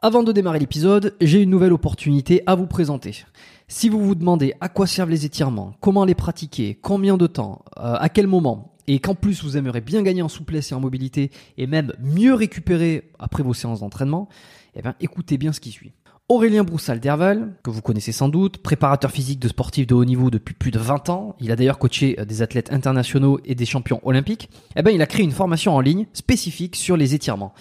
Avant de démarrer l'épisode, j'ai une nouvelle opportunité à vous présenter. Si vous vous demandez à quoi servent les étirements, comment les pratiquer, combien de temps, euh, à quel moment, et qu'en plus vous aimeriez bien gagner en souplesse et en mobilité, et même mieux récupérer après vos séances d'entraînement, eh bien écoutez bien ce qui suit. Aurélien Broussal-Derval, que vous connaissez sans doute, préparateur physique de sportifs de haut niveau depuis plus de 20 ans, il a d'ailleurs coaché euh, des athlètes internationaux et des champions olympiques, eh ben, il a créé une formation en ligne spécifique sur les étirements.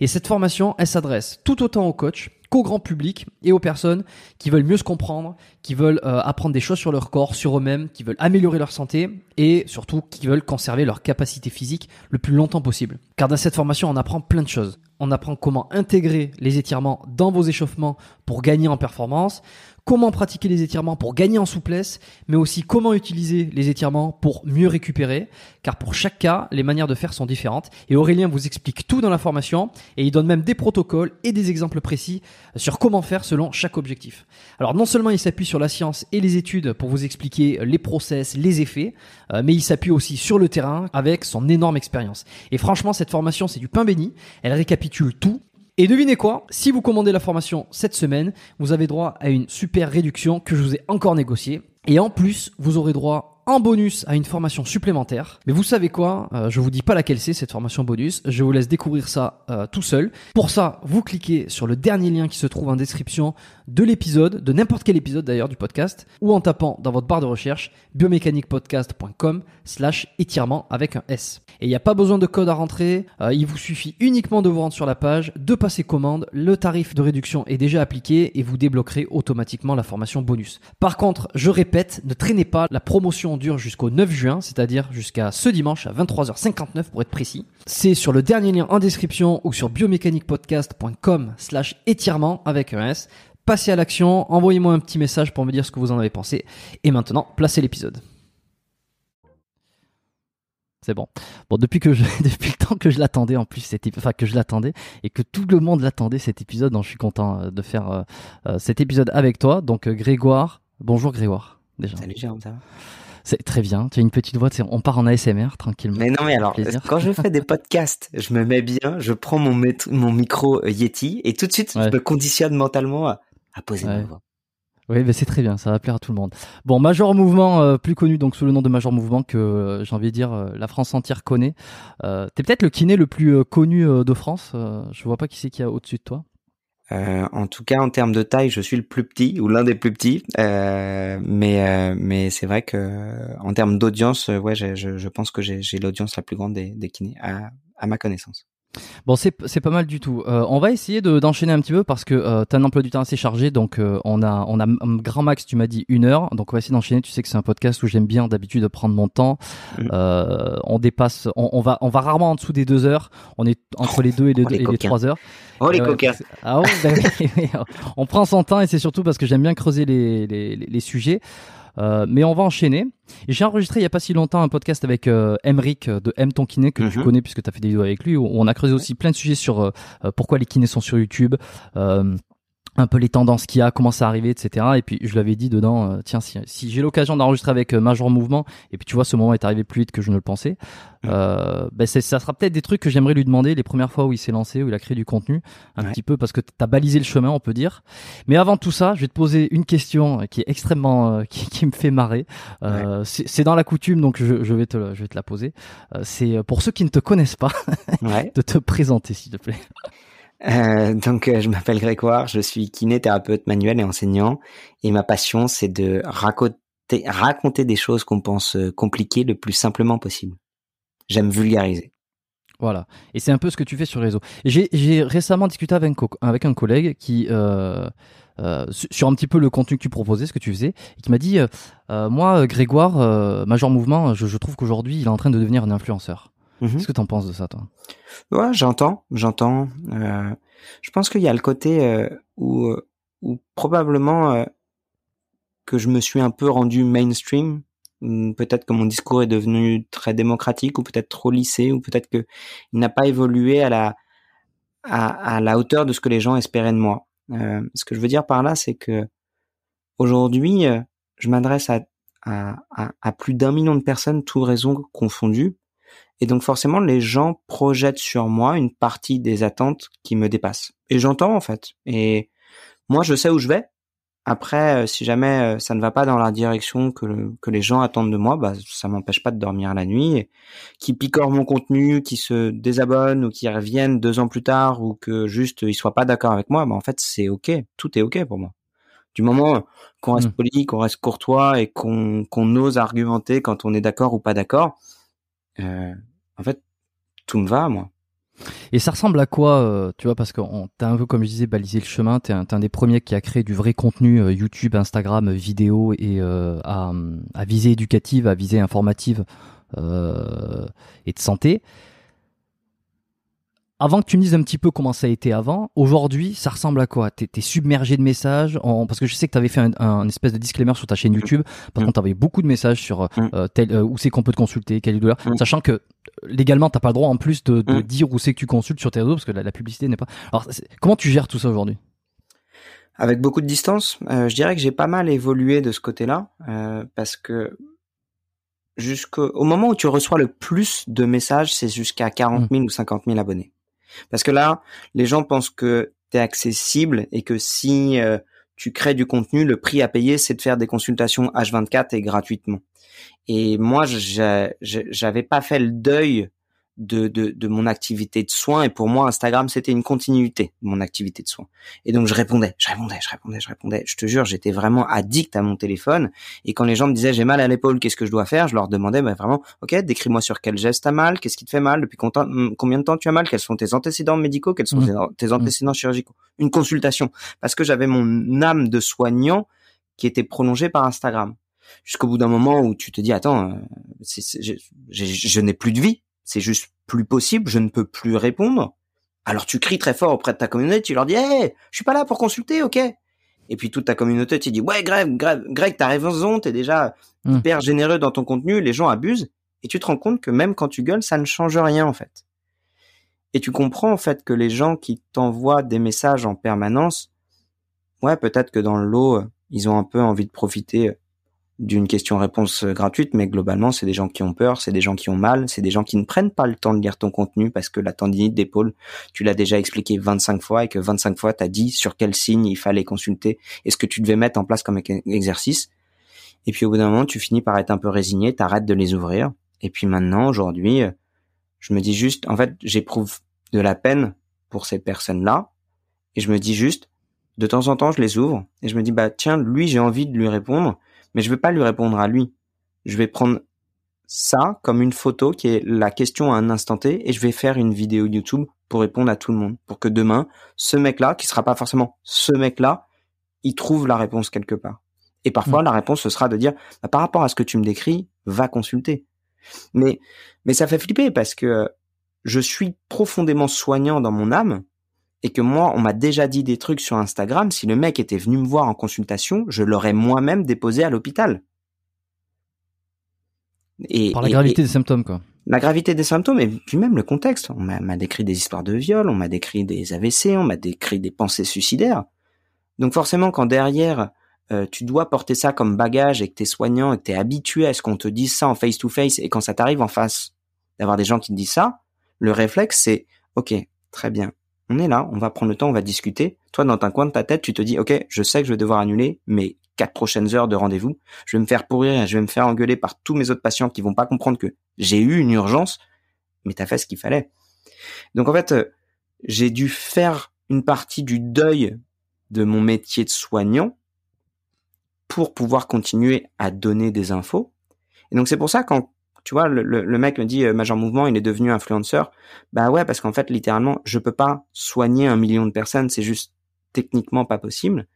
Et cette formation, elle s'adresse tout autant aux coachs qu'au grand public et aux personnes qui veulent mieux se comprendre, qui veulent euh, apprendre des choses sur leur corps, sur eux-mêmes, qui veulent améliorer leur santé et surtout qui veulent conserver leur capacité physique le plus longtemps possible. Car dans cette formation, on apprend plein de choses. On apprend comment intégrer les étirements dans vos échauffements pour gagner en performance, comment pratiquer les étirements pour gagner en souplesse, mais aussi comment utiliser les étirements pour mieux récupérer, car pour chaque cas, les manières de faire sont différentes. Et Aurélien vous explique tout dans la formation, et il donne même des protocoles et des exemples précis sur comment faire selon chaque objectif. Alors non seulement il s'appuie sur la science et les études pour vous expliquer les process, les effets, euh, mais il s'appuie aussi sur le terrain avec son énorme expérience. Et franchement, cette formation, c'est du pain béni. Elle récapitule tout et devinez quoi Si vous commandez la formation cette semaine, vous avez droit à une super réduction que je vous ai encore négociée. Et en plus, vous aurez droit en bonus à une formation supplémentaire. Mais vous savez quoi euh, Je vous dis pas laquelle c'est cette formation bonus. Je vous laisse découvrir ça euh, tout seul. Pour ça, vous cliquez sur le dernier lien qui se trouve en description de l'épisode, de n'importe quel épisode d'ailleurs du podcast, ou en tapant dans votre barre de recherche biomécaniquepodcast.com slash étirement avec un S. Et il n'y a pas besoin de code à rentrer, euh, il vous suffit uniquement de vous rendre sur la page, de passer commande, le tarif de réduction est déjà appliqué et vous débloquerez automatiquement la formation bonus. Par contre, je répète, ne traînez pas, la promotion dure jusqu'au 9 juin, c'est-à-dire jusqu'à ce dimanche à 23h59 pour être précis. C'est sur le dernier lien en description ou sur biomécaniquepodcast.com slash étirement avec un S. Passez à l'action, envoyez-moi un petit message pour me dire ce que vous en avez pensé. Et maintenant, placez l'épisode. C'est bon. Bon, depuis que je, depuis le temps que je l'attendais en plus, cet, enfin que je l'attendais et que tout le monde l'attendait cet épisode, donc je suis content euh, de faire euh, euh, cet épisode avec toi. Donc Grégoire, bonjour Grégoire. Déjà. Salut Jérôme, ça va? C'est très bien. Tu as une petite voix. On part en ASMR tranquillement. Mais non, mais alors, quand je fais des podcasts, je me mets bien, je prends mon, mon micro Yeti et tout de suite, ouais. je me conditionne mentalement à, à poser ouais. ma voix. Oui, mais c'est très bien, ça va plaire à tout le monde. Bon, Major Mouvement, euh, plus connu donc sous le nom de Major Mouvement que euh, j'ai envie de dire euh, la France entière connaît. T'es peut-être le kiné le plus connu de France. je vois pas qui c'est qui a au-dessus de toi. en tout cas, en termes de taille, je suis le plus petit ou l'un des plus petits. mais mais c'est vrai que en termes d'audience, ouais, je, je, pense que j'ai l'audience la plus grande des, des kinés à, à ma connaissance. Bon, c'est c'est pas mal du tout. Euh, on va essayer de d'enchaîner un petit peu parce que euh, t'as un emploi du temps assez chargé, donc euh, on a on a un grand max. Tu m'as dit une heure, donc on va essayer d'enchaîner. Tu sais que c'est un podcast où j'aime bien d'habitude prendre mon temps. Euh, on dépasse, on, on, va on va rarement en dessous des deux heures. On est entre les deux et les, oh, les, et les trois heures. Oh les coquins. Ah ouais, ben, on prend son temps et c'est surtout parce que j'aime bien creuser les les, les sujets. Euh, mais on va enchaîner. J'ai enregistré il y a pas si longtemps un podcast avec euh, Emric de M ton kiné que tu Mhm. connais puisque tu as fait des vidéos avec lui où on a creusé aussi plein de sujets sur euh, euh, pourquoi les kinés sont sur YouTube. Euh, un peu les tendances qu'il y a, comment ça arrivé, etc. Et puis je lui avais dit dedans, euh, tiens, si, si j'ai l'occasion d'enregistrer avec euh, Major Mouvement, et puis tu vois, ce moment est arrivé plus vite que je ne le pensais, euh, ben ça sera peut-être des trucs que j'aimerais lui demander les premières fois où il s'est lancé, où il a créé du contenu, un Ouais. petit peu parce que t'as balisé le chemin, on peut dire. Mais avant tout ça, je vais te poser une question qui est extrêmement, euh, qui, qui me fait marrer. Euh, c'est c'est dans la coutume, donc je, je vais te, je vais te la poser. Euh, c'est pour ceux qui ne te connaissent pas, Ouais. de te présenter, s'il te plaît. Euh, donc, euh, je m'appelle Grégoire, je suis kinésithérapeute manuel et enseignant. Et ma passion, c'est de raconter, des choses qu'on pense euh, compliquées le plus simplement possible. J'aime vulgariser. Voilà. Et c'est un peu ce que tu fais sur réseau. J'ai récemment discuté avec un, avec un collègue qui, sur un petit peu le contenu que tu proposais, ce que tu faisais, et qui m'a dit, moi, Grégoire, Major Mouvement, je, je trouve qu'aujourd'hui, il est en train de devenir un influenceur. Mhm. Qu'est-ce que tu en penses de ça, toi? Ouais, j'entends, j'entends. je pense qu'il y a le côté où, où probablement que je me suis un peu rendu mainstream peut-être que mon discours est devenu très démocratique ou peut-être trop lissé ou peut-être que il n'a pas évolué à la à, la hauteur de ce que les gens espéraient de moi. Euh, ce que je veux dire par là, c'est que aujourd'hui, euh, je m'adresse à, à, à, plus d'un million de personnes, tout raison confondues, et donc forcément, les gens projettent sur moi une partie des attentes qui me dépassent. Et j'entends en fait. Et moi, je sais où je vais. Après, euh, si jamais euh, ça ne va pas dans la direction que, que les gens attendent de moi, bah, ça m'empêche pas de dormir la nuit. Qui picorent mon contenu, qui se désabonnent ou qui reviennent deux ans plus tard ou que juste ils soient pas d'accord avec moi, bah, en fait c'est ok, tout est ok pour moi. Du moment qu'on reste mmh. poli, qu'on reste courtois et qu'on qu'on ose argumenter quand on est d'accord ou pas d'accord, euh, en fait tout me va moi. Et ça ressemble à quoi, euh, tu vois, parce que t'as un peu, comme je disais, balisé le chemin, t'es un, un, des premiers qui a créé du vrai contenu euh, YouTube, Instagram, vidéo et euh, à, à, visée éducative, à visée informative et de santé. Avant que tu me dises un petit peu comment ça a été avant, aujourd'hui, ça ressemble à quoi? T'es es submergé de messages en... Parce que je sais que tu avais fait un, un, espèce de disclaimer sur ta chaîne YouTube. Par contre, tu beaucoup de messages sur mm. tel, où c'est qu'on peut te consulter, quel est le dollar, mm. sachant que légalement, t'as pas le droit en plus de, de mm. dire où c'est que tu consultes sur tes réseaux parce que la, publicité n'est pas. Alors, comment tu gères tout ça aujourd'hui? Avec beaucoup de distance. Euh, je dirais que j'ai pas mal évolué de ce côté-là euh, parce que jusqu'au moment où tu reçois le plus de messages, c'est jusqu'à 40 000 mm. ou 50 000 abonnés. Parce que là, les gens pensent que tu es accessible et que si euh, tu crées du contenu, le prix à payer, c'est de faire des consultations H24 et gratuitement. Et moi, j'avais pas fait le deuil de, de, de, mon activité de soins. Et pour moi Instagram c'était une continuité de mon activité de soins. Et donc je répondais je répondais je répondais je répondais. Je te jure j'étais vraiment addict à mon téléphone. Et quand les gens me disaient j'ai mal à l'épaule qu'est-ce que je dois faire? Je leur demandais bah, vraiment ok décris-moi sur quel geste t'as mal qu'est-ce qui te fait mal depuis combien de temps tu as mal quels sont tes antécédents médicaux quels sont mmh. tes antécédents chirurgicaux. Une consultation. Parce que j'avais mon âme de soignant qui était prolongée par Instagram. Jusqu'au bout d'un moment où tu te dis attends, euh, je, n'ai plus de vie, c'est juste plus possible, je ne peux plus répondre. Alors tu cries très fort auprès de ta communauté, tu leur dis hey, je suis pas là pour consulter, ok Et puis toute ta communauté te dit ouais Greg, Greg, Greg t'as raison, t'es déjà hmm. hyper généreux dans ton contenu, les gens abusent, et tu te rends compte que même quand tu gueules, ça ne change rien en fait. Et tu comprends en fait que les gens qui t'envoient des messages en permanence, ouais peut-être que dans le lot, ils ont un peu envie de profiter d'une question-réponse gratuite, mais globalement, c'est des gens qui ont peur, c'est des gens qui ont mal, c'est des gens qui ne prennent pas le temps de lire ton contenu parce que la tendinite d'épaule, tu l'as déjà expliqué 25 fois et que 25 fois, tu as dit sur quel signe il fallait consulter et ce que tu devais mettre en place comme exercice. Et puis au bout d'un moment, tu finis par être un peu résigné, t'arrêtes de les ouvrir. Et puis maintenant, aujourd'hui, je me dis juste, en fait, j'éprouve de la peine pour ces personnes-là. Et je me dis juste, de temps en temps, je les ouvre et je me dis, bah tiens, lui, j'ai envie de lui répondre mais je vais pas lui répondre à lui. Je vais prendre ça comme une photo qui est la question à un instant T et je vais faire une vidéo YouTube pour répondre à tout le monde. Pour que demain, ce mec-là, qui sera pas forcément ce mec-là, il trouve la réponse quelque part. Et parfois, mm. la réponse, ce sera de dire, bah, par rapport à ce que tu me décris, va consulter. Mais, mais ça fait flipper parce que je suis profondément soignant dans mon âme et que moi, on m'a déjà dit des trucs sur Instagram, si le mec était venu me voir en consultation, je l'aurais moi-même déposé à l'hôpital. Et, Par la gravité des symptômes, quoi. La gravité des symptômes et puis même le contexte. On m'a décrit des histoires de viol, on m'a décrit des AVC, on m'a décrit des pensées suicidaires. Donc forcément, quand derrière, euh, tu dois porter ça comme bagage et que t'es soignant et que t'es habitué à ce qu'on te dise ça en face to face et quand ça t'arrive en face d'avoir des gens qui te disent ça, le réflexe c'est, ok, très bien, on est là, on va prendre le temps, on va discuter. Toi, dans un coin de ta tête, tu te dis, ok, je sais que je vais devoir annuler mes quatre prochaines heures de rendez-vous. Je vais me faire pourrir et je vais me faire engueuler par tous mes autres patients qui vont pas comprendre que j'ai eu une urgence, mais t'as fait ce qu'il fallait. Donc en fait, euh, j'ai dû faire une partie du deuil de mon métier de soignant pour pouvoir continuer à donner des infos. Et donc c'est pour ça quand tu vois le, le, mec me dit euh, Major Mouvement il est devenu influenceur, bah ouais parce qu'en fait littéralement je peux pas soigner un million de personnes, c'est juste techniquement pas possible.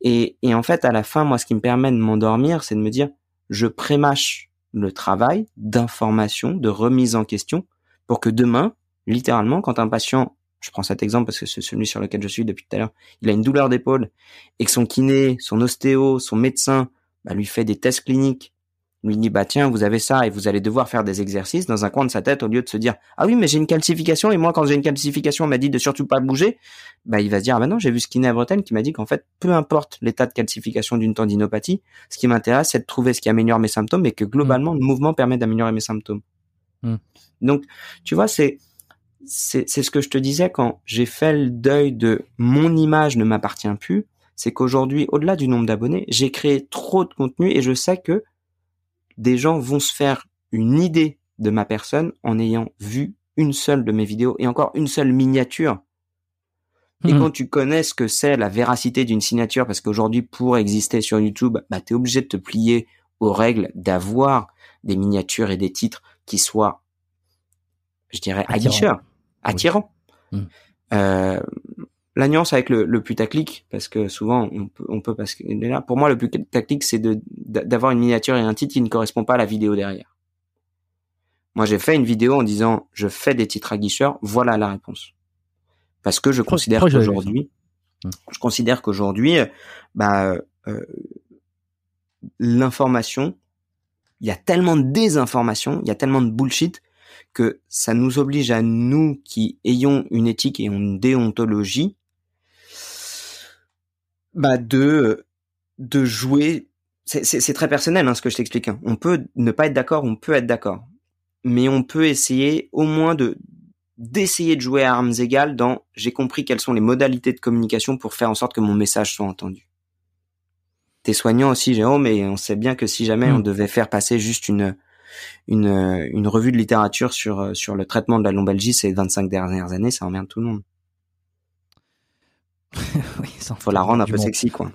Et, et en fait à la fin moi ce qui me permet de m'endormir c'est de me dire je prémâche le travail d'information, de remise en question pour que demain littéralement quand un patient je prends cet exemple parce que c'est celui sur lequel je suis depuis tout à l'heure, il a une douleur d'épaule et que son kiné, son ostéo, son médecin bah, lui fait des tests cliniques, lui dit bah tiens vous avez ça et vous allez devoir faire des exercices dans un coin de sa tête au lieu de se dire ah oui mais j'ai une calcification et moi quand j'ai une calcification on m'a dit de surtout pas bouger, bah il va se dire ah bah non j'ai vu ce kiné à Bretagne qui m'a dit qu'en fait peu importe l'état de calcification d'une tendinopathie, ce qui m'intéresse c'est de trouver ce qui améliore mes symptômes et que globalement le mouvement permet d'améliorer mes symptômes. Mmh. Donc tu vois c'est c'est ce que je te disais quand j'ai fait le deuil de mon image ne m'appartient plus, c'est qu'aujourd'hui, au-delà du nombre d'abonnés, j'ai créé trop de contenu et je sais que des gens vont se faire une idée de ma personne en ayant vu une seule de mes vidéos et encore une seule miniature. Et mmh. quand tu connais ce que c'est la véracité d'une signature, parce qu'aujourd'hui, pour exister sur YouTube, bah, tu es obligé de te plier aux règles d'avoir des miniatures et des titres qui soient, je dirais, aguicheurs attirant. Hmm. Euh, la nuance avec le, le putaclic, parce que souvent on peut, on peut parce que là, pour moi le putaclic c'est de d'avoir une miniature et un titre qui ne correspond pas à la vidéo derrière. Moi j'ai fait une vidéo en disant je fais des titres aguicheurs, voilà la réponse. Parce que je considère qu'aujourd'hui, hmm. je considère qu'aujourd'hui, bah euh, l'information, il y a tellement de désinformation, il y a tellement de bullshit que ça nous oblige à nous qui ayons une éthique et une déontologie, bah de de jouer. C'est très personnel hein, ce que je t'explique. Hein. On peut ne pas être d'accord, on peut être d'accord, mais on peut essayer au moins de d'essayer de jouer à armes égales dans j'ai compris quelles sont les modalités de communication pour faire en sorte que mon message soit entendu. T'es soignant aussi, Jérôme, mais on sait bien que si jamais on mmh. devait faire passer juste une une, une revue de littérature sur, sur le traitement de la lombalgie ces 25 dernières années, ça emmerde tout le monde. oui, Faut la rendre un peu sexy, quoi.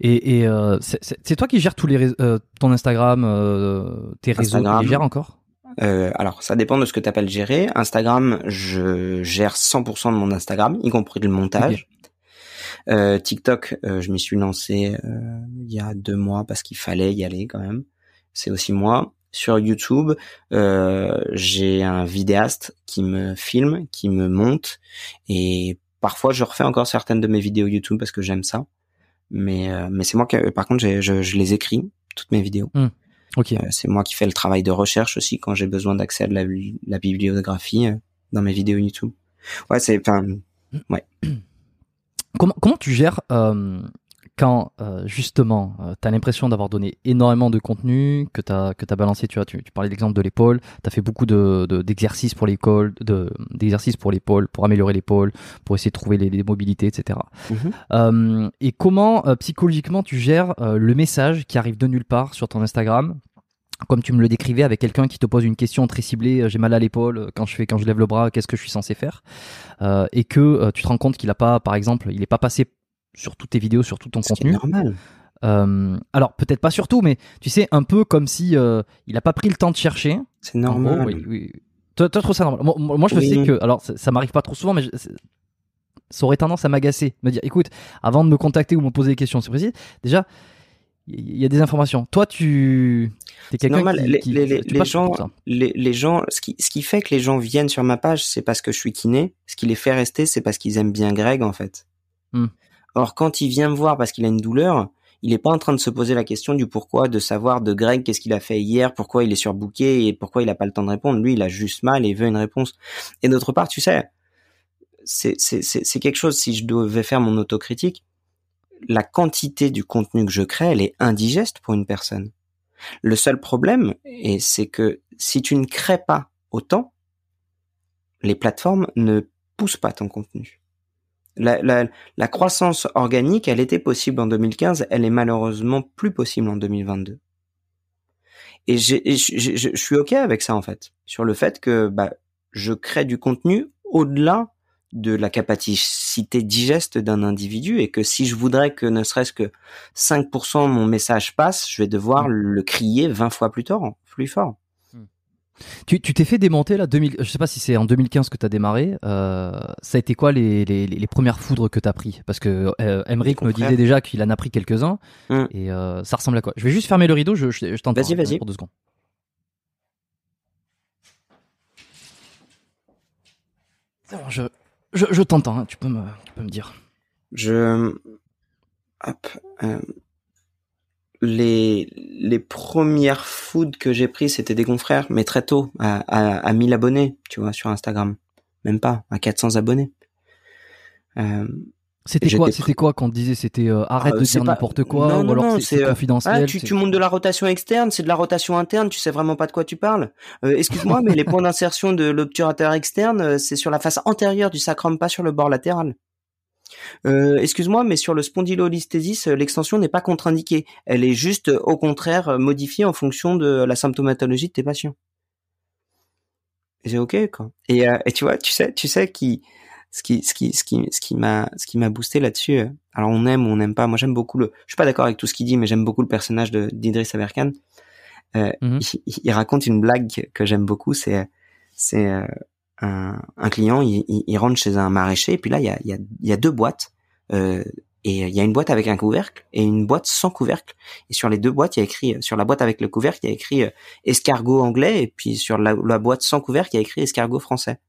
Et, et euh, c'est toi qui gères tous les euh, ton Instagram, euh, tes réseaux, tu les gères encore? Euh, alors, ça dépend de ce que tu appelles gérer. Instagram, je gère 100% de mon Instagram, y compris le montage. Euh, TikTok, je m'y suis lancé il y a deux mois parce qu'il fallait y aller quand même. C'est aussi moi sur YouTube, euh, j'ai un vidéaste qui me filme, qui me monte, et parfois je refais encore certaines de mes vidéos YouTube parce que j'aime ça. Mais euh, mais c'est moi qui, par contre, je, je les écris toutes mes vidéos. Hmm. Ok. Euh, c'est moi qui fais le travail de recherche aussi quand j'ai besoin d'accès à la, la bibliographie dans mes vidéos YouTube. Ouais, c'est enfin ouais. Comment comment tu gères quand euh, justement euh, tu as l'impression d'avoir donné énormément de contenu, que tu as, que as balancé, tu, vois, tu, parlais d'exemple de l'épaule, tu as fait beaucoup d'exercices de, d'exercices pour de, d'exercices pour l'épaule, pour améliorer l'épaule, pour essayer de trouver les, les mobilités, etc. Mhm. Euh, et comment euh, psychologiquement tu gères euh, le message qui arrive de nulle part sur ton Instagram? Comme tu me le décrivais avec quelqu'un qui te pose une question très ciblée, j'ai mal à l'épaule quand je fais quand je lève le bras, qu'est-ce que je suis censé faire? Euh, Et que tu te rends compte qu'il a pas, par exemple, il est pas passé sur toutes tes vidéos, sur tout ton contenu. C'est normal. Euh, alors peut-être pas sur tout, mais tu sais un peu comme si euh, il a pas pris le temps de chercher. C'est normal. oui, oui. Toi, toi, trouves ça normal? Moi, je sais que, alors ça, m'arrive pas trop souvent, mais ça aurait tendance à m'agacer, me dire, écoute, avant de me contacter ou me poser des questions, c'est précis. Déjà, il y a des informations. Toi, tu es quelqu'un qui, les, les, les gens, les, les, gens, ce qui, ce qui fait que les gens viennent sur ma page, c'est parce que je suis kiné. Ce qui les fait rester, c'est parce qu'ils aiment bien Greg, en fait. Hmm. Or, quand il vient me voir parce qu'il a une douleur, il n'est pas en train de se poser la question du pourquoi, de savoir de Greg qu'est-ce qu'il a fait hier, pourquoi il est surbooké et pourquoi il n'a pas le temps de répondre. Lui, il a juste mal et veut une réponse. Et d'autre part, tu sais, c'est quelque chose, si je devais faire mon autocritique, la quantité du contenu que je crée, elle est indigeste pour une personne. Le seul problème, et c'est que si tu ne crées pas autant, les plateformes ne poussent pas ton contenu. La, la, la, croissance organique, elle était possible en 2015, elle est malheureusement plus possible en 2022. Et, je suis ok avec ça en fait, sur le fait que bah, je crée du contenu au-delà de la capacité digeste d'un individu et que si je voudrais que ne serait-ce que 5% de mon message passe, je vais devoir le crier 20 fois plus tard, plus fort. Tu t'es fait démonter là 2000 je sais pas si c'est en 2015 que tu as démarré euh, ça a été quoi les, les, les premières foudres que tu as pris? Parce que euh, Emmerich me disait déjà qu'il en a pris quelques-uns Hum. et euh, ça ressemble à quoi? Je vais juste fermer le rideau je je, je t'entends Vas-y, hein, vas-y. pour deux secondes. Je je, je t'entends hein, tu peux me tu peux me dire. Je hop euh, les les premières foods que j'ai pris c'était des confrères mais très tôt à, à, à 1000 abonnés tu vois sur Instagram même pas à 400 abonnés euh, C'était quoi C'était quoi quand on disait c'était euh, arrête Ah, de dire pas- n'importe quoi Non, ou non, alors c'est- euh, confidentiel Ah, tu, tu montes de la rotation externe, c'est de la rotation interne, tu sais vraiment pas de quoi tu parles. Euh, excuse-moi, mais les points d'insertion de l'obturateur externe, euh, c'est sur la face antérieure du sacrum, pas sur le bord latéral. Euh, excuse-moi, mais sur le spondylolisthésis, euh, l'extension n'est pas contre-indiquée. Elle est juste, euh, au contraire, modifiée en fonction de la symptomatologie de tes patients. C'est ok, quoi. Et, euh, et tu vois, tu sais, tu sais qui, ce qui, ce qui, ce qui, ce qui m'a, ce qui m'a boosté là-dessus. euh, Alors on aime ou on n'aime pas. Moi, j'aime beaucoup le. Je suis pas d'accord avec tout ce qu'il dit, mais j'aime beaucoup le personnage de d'Idriss Aberkan. Mhm. il, il raconte une blague que j'aime beaucoup. C'est, c'est un, un client. Il, il, rentre chez un maraîcher, et puis là, il y a, il y a, y a deux boîtes. Euh, et il y a une boîte avec un couvercle et une boîte sans couvercle. Et sur les deux boîtes, il y a écrit, sur la boîte avec le couvercle, il y a écrit euh, escargot anglais, et puis sur la, la boîte sans couvercle, il y a écrit escargot français.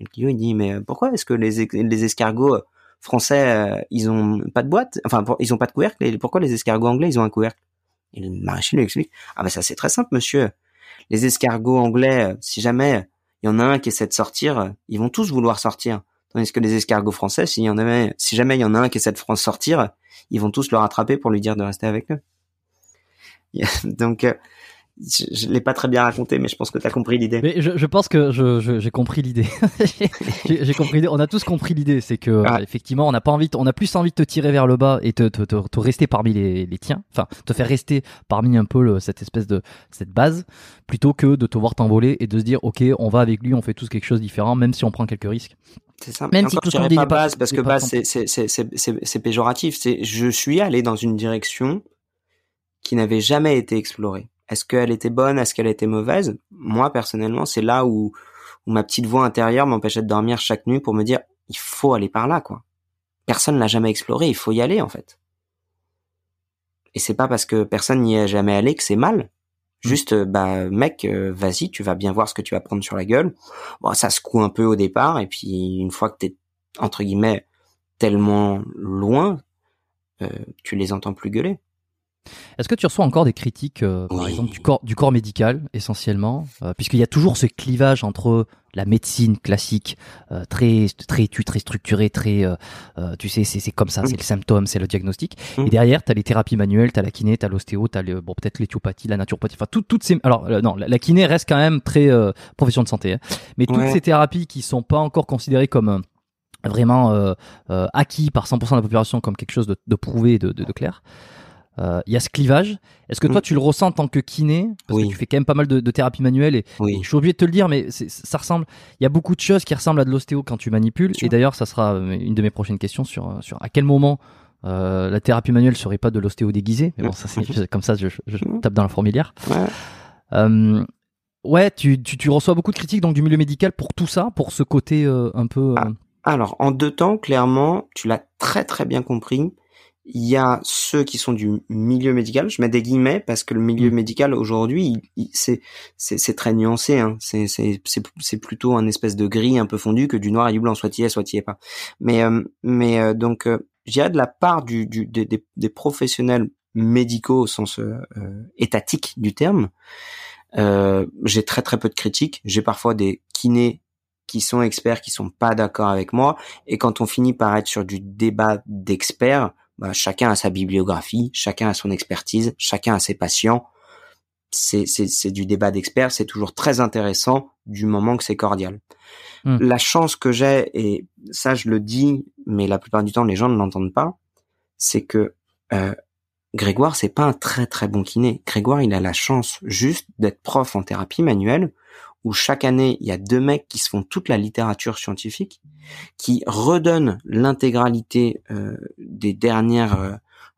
Et le client, il dit, mais euh, pourquoi est-ce que les, les escargots euh, français, euh, ils ont pas de boîte, enfin, ils ont pas de couvercle, et pourquoi les escargots anglais, ils ont un couvercle? Et le maraîcher lui explique, ah ben ça c'est très simple, monsieur. Les escargots anglais, euh, si jamais il y en a un qui essaie de sortir, ils vont tous vouloir sortir. Tandis que les escargots français, si jamais il y en a un qui essaie de sortir, ils vont tous le rattraper pour lui dire de rester avec eux. Donc, euh, je, je l'ai pas très bien raconté, mais je pense que tu as compris l'idée. Mais je, je pense que je, je- j'ai compris l'idée. j'ai, j'ai compris l'idée. On a tous compris l'idée. C'est que Ah. euh, effectivement, on n'a pas envie, on a plus envie de te tirer vers le bas et te, te, te, te rester parmi les, les tiens. Enfin, te faire rester parmi un peu le- cette espèce de cette base, plutôt que de te voir t'envoler et de se dire, ok, on va avec lui, on fait tous quelque chose de différent, même si on prend quelques risques. C'est ça. Même si tout je ce qu'on dirais dit pas base, parce que base, cent- c'est, c'est, c'est, c'est, c'est, c'est péjoratif. C'est, je suis allé dans une direction qui n'avait jamais été explorée. Est-ce qu'elle était bonne? Est-ce qu'elle était mauvaise? Moi, personnellement, c'est là où, où ma petite voix intérieure m'empêchait de dormir chaque nuit pour me dire, il faut aller par là, quoi. Personne l'a jamais exploré, il faut y aller, en fait. Et c'est pas parce que personne n'y est jamais allé que c'est mal. Juste, euh, bah, mec, euh, vas-y, tu vas bien voir ce que tu vas prendre sur la gueule. Bon, ça secoue un peu au départ, et puis une fois que t'es, entre guillemets, tellement loin, euh, tu les entends plus gueuler. Est-ce que tu reçois encore des critiques, euh, par exemple, du corps, du corps médical, essentiellement, euh, puisqu'il y a toujours ce clivage entre la médecine classique, euh, très très étude, très structurée, très, tu sais, c'est comme ça, c'est le symptôme, c'est le diagnostic. Mm. Et derrière, t'as les thérapies manuelles, t'as la kiné, t'as l'ostéo, t'as le, bon peut-être l'éthiopathie, la naturopathie, enfin tout- toutes ces. Alors non, la, la kiné reste quand même très profession de santé, hein. mais toutes ces thérapies qui sont pas encore considérées comme vraiment acquis par 100% de la population comme quelque chose de, de prouvé, de, de clair. Euh, Il y a ce clivage. Est-ce que toi Mm. tu le ressens en tant que kiné? Parce Oui. que tu fais quand même pas mal de, de thérapie manuelle et, et Oui. je suis obligé de te le dire, mais ça ressemble. Il y a beaucoup de choses qui ressemblent à de l'ostéo quand tu manipules. Et d'ailleurs, ça sera euh, une de mes prochaines questions sur euh, sur à quel moment euh, la thérapie manuelle serait pas de l'ostéo déguisé. Mais bon, ça c'est comme ça, je, Mhm. tape dans la fourmilière. Ouais. Euh, ouais, tu, tu tu reçois beaucoup de critiques donc du milieu médical pour tout ça, pour ce côté euh, un peu. euh, Ah. Alors, en deux temps, clairement, tu l'as très très bien compris. Il y a ceux qui sont du milieu médical. Je mets des guillemets parce que le milieu Mm. médical aujourd'hui, il- il- c'est c'est très nuancé. Hein. C'est c'est c'est c'est plutôt un espèce de gris un peu fondu que du noir et du blanc. Soit y est, soit y est pas. Mais euh, mais euh, donc, euh, je dirais de la part du, du des, des, des professionnels médicaux au sens euh, euh, étatique du terme, euh, j'ai très très peu de critiques. J'ai parfois des kinés qui sont experts qui sont pas d'accord avec moi et quand on finit par être sur du débat d'experts bah, chacun a sa bibliographie chacun a son expertise chacun a ses patients c'est c'est c'est du débat d'experts c'est toujours très intéressant du moment que c'est cordial. Hmm. la chance que j'ai et ça je le dis mais la plupart du temps les gens ne l'entendent pas c'est que euh, Grégoire c'est pas un très très bon kiné. Grégoire il a la chance juste d'être prof en thérapie manuelle où chaque année, il y a deux mecs qui se font toute la littérature scientifique, qui redonnent l'intégralité euh, des dernières euh,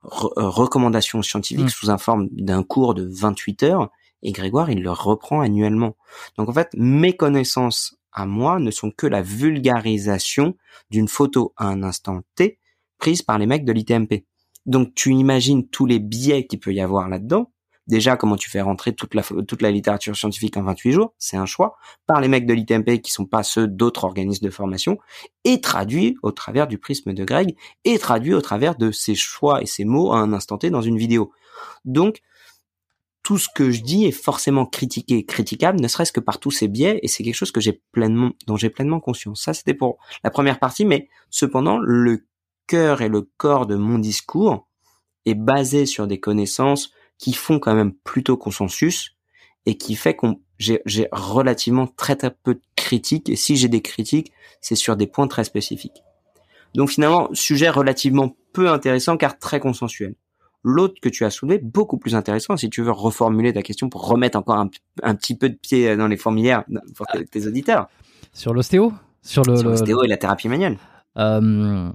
euh, recommandations scientifiques mmh. sous un forme d'un cours de 28 heures, et Grégoire, il le reprend annuellement. Donc en fait, mes connaissances à moi ne sont que la vulgarisation d'une photo à un instant T prise par les mecs de l'ITMP. Donc tu imagines tous les biais qu'il peut y avoir là-dedans, Déjà, comment tu fais rentrer toute la, toute la littérature scientifique en 28 jours C'est un choix par les mecs de l'ITMP qui sont pas ceux d'autres organismes de formation et traduit au travers du prisme de Greg et traduit au travers de ses choix et ses mots à un instant T dans une vidéo. Donc, tout ce que je dis est forcément critiqué, critiquable, ne serait-ce que par tous ces biais, et c'est quelque chose que j'ai pleinement, dont j'ai pleinement conscience. Ça, c'était pour la première partie, mais cependant, le cœur et le corps de mon discours est basé sur des connaissances qui font quand même plutôt consensus et qui fait qu'on j'ai, relativement très très peu de critiques et si j'ai des critiques, c'est sur des points très spécifiques. Donc finalement, sujet relativement peu intéressant car très consensuel. L'autre que tu as soulevé, beaucoup plus intéressant, si tu veux reformuler ta question pour remettre encore un, petit peu de pied dans les fourmilières pour tes, auditeurs. Sur l'ostéo? Sur l'ostéo et la thérapie manuelle. Euh,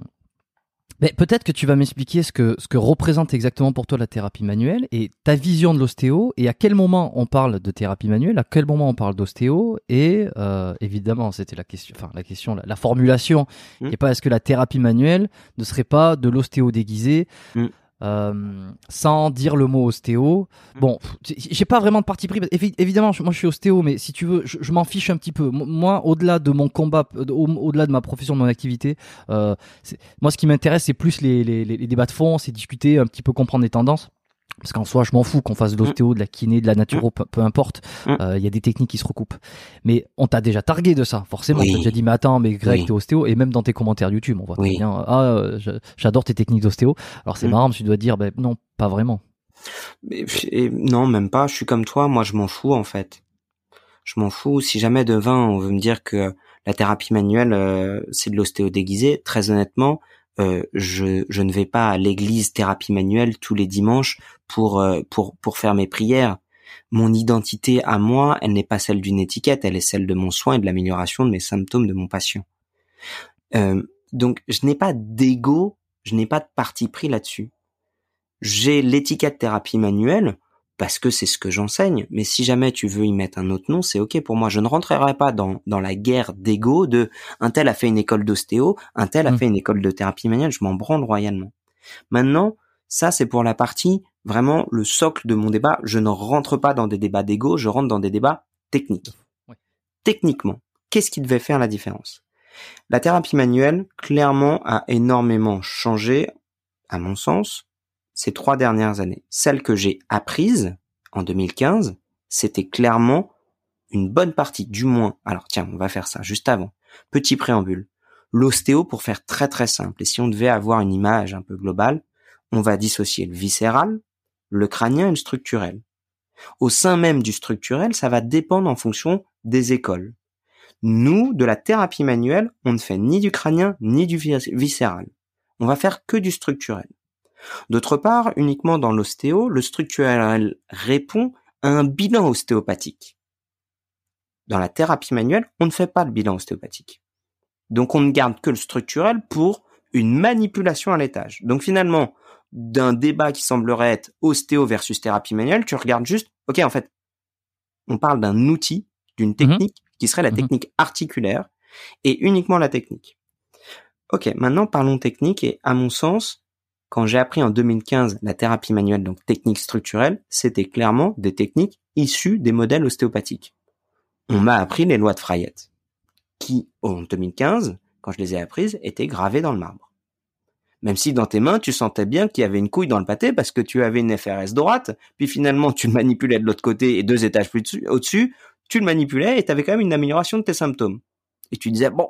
mais peut-être que tu vas m'expliquer ce que, ce que représente exactement pour toi la thérapie manuelle et ta vision de l'ostéo et à quel moment on parle de thérapie manuelle, à quel moment on parle d'ostéo et euh, évidemment c'était la question, enfin la question, la, formulation, mmh. et pas est-ce que la thérapie manuelle ne serait pas de l'ostéo déguisé mmh. Euh, sans dire le mot ostéo. Mm. Bon, j'ai pas vraiment de parti pris. Évidemment, moi je suis ostéo, mais si tu veux, je, m'en fiche un petit peu. Moi, au-delà de mon combat, au-delà de ma profession, de mon activité, euh, moi ce qui m'intéresse, c'est plus les, les, les débats de fond, c'est discuter, un petit peu comprendre les tendances. Parce qu'en soi, je m'en fous qu'on fasse de l'ostéo, de la kiné, de la naturo, mm. peu, importe. Mm. Euh, il y a des techniques qui se recoupent. Mais on t'a déjà targué de ça, forcément. Oui. déjà dit, mais attends, mais Greg, t'es ostéo. Et même dans tes commentaires YouTube, on voit très bien, ah, euh, j'adore tes techniques d'ostéo. Alors c'est mm. marrant, tu dois dire, ben non, pas vraiment. Mais, non, même pas. Je suis comme toi. Moi, je m'en fous, en fait. Je m'en fous. Si jamais devant, on veut me dire que la thérapie manuelle, euh, c'est de l'ostéo déguisé, très honnêtement, euh, je, je, ne vais pas à l'église thérapie manuelle tous les dimanches pour, euh, pour, pour faire mes prières. Mon identité à moi, elle n'est pas celle d'une étiquette, elle est celle de mon soin et de l'amélioration de mes symptômes de mon patient. Euh, donc je n'ai pas d'ego, je n'ai pas de parti pris là-dessus. J'ai l'étiquette thérapie manuelle, parce que c'est ce que j'enseigne. Mais si jamais tu veux y mettre un autre nom, c'est ok pour moi. Je ne rentrerai pas dans, dans la guerre d'ego de un tel a fait une école d'ostéo, un tel a mmh. fait une école de thérapie manuelle. Je m'en branle royalement. Maintenant, ça c'est pour la partie vraiment le socle de mon débat. Je ne rentre pas dans des débats d'ego, je rentre dans des débats techniques. Techniquement, qu'est-ce qui devait faire la différence? La thérapie manuelle, clairement, a énormément changé, à mon sens, ces trois dernières années. Celle que j'ai apprise en 2015, c'était clairement une bonne partie, du moins. Alors tiens, on va faire ça juste avant. Petit préambule. L'ostéo, pour faire très très simple, et si on devait avoir une image un peu globale, on va dissocier le viscéral, le crânien et le structurel. Au sein même du structurel, ça va dépendre en fonction des écoles. Nous, de la thérapie manuelle, on ne fait ni du crânien ni du viscéral. On va faire que du structurel. D'autre part, uniquement dans l'ostéo, le structurel répond à un bilan ostéopathique. Dans la thérapie manuelle, on ne fait pas le bilan ostéopathique. Donc on ne garde que le structurel pour une manipulation à l'étage. Donc finalement, d'un débat qui semblerait être ostéo versus thérapie manuelle, tu regardes juste, ok, en fait, on parle d'un outil, d'une mhm. technique qui serait la mhm. technique articulaire et uniquement la technique. Ok, maintenant parlons technique et à mon sens, quand j'ai appris en 2015 la thérapie manuelle, donc technique structurelle, c'était clairement des techniques issues des modèles ostéopathiques. On m'a appris les lois de Frayet, qui, en 2015, quand je les ai apprises, étaient gravées dans le marbre. Même si dans tes mains, tu sentais bien qu'il y avait une couille dans le pâté parce que tu avais une FRS droite, puis finalement tu le manipulais de l'autre côté et deux étages plus au-dessus, tu le manipulais et tu avais quand même une amélioration de tes symptômes. Et tu disais, bon,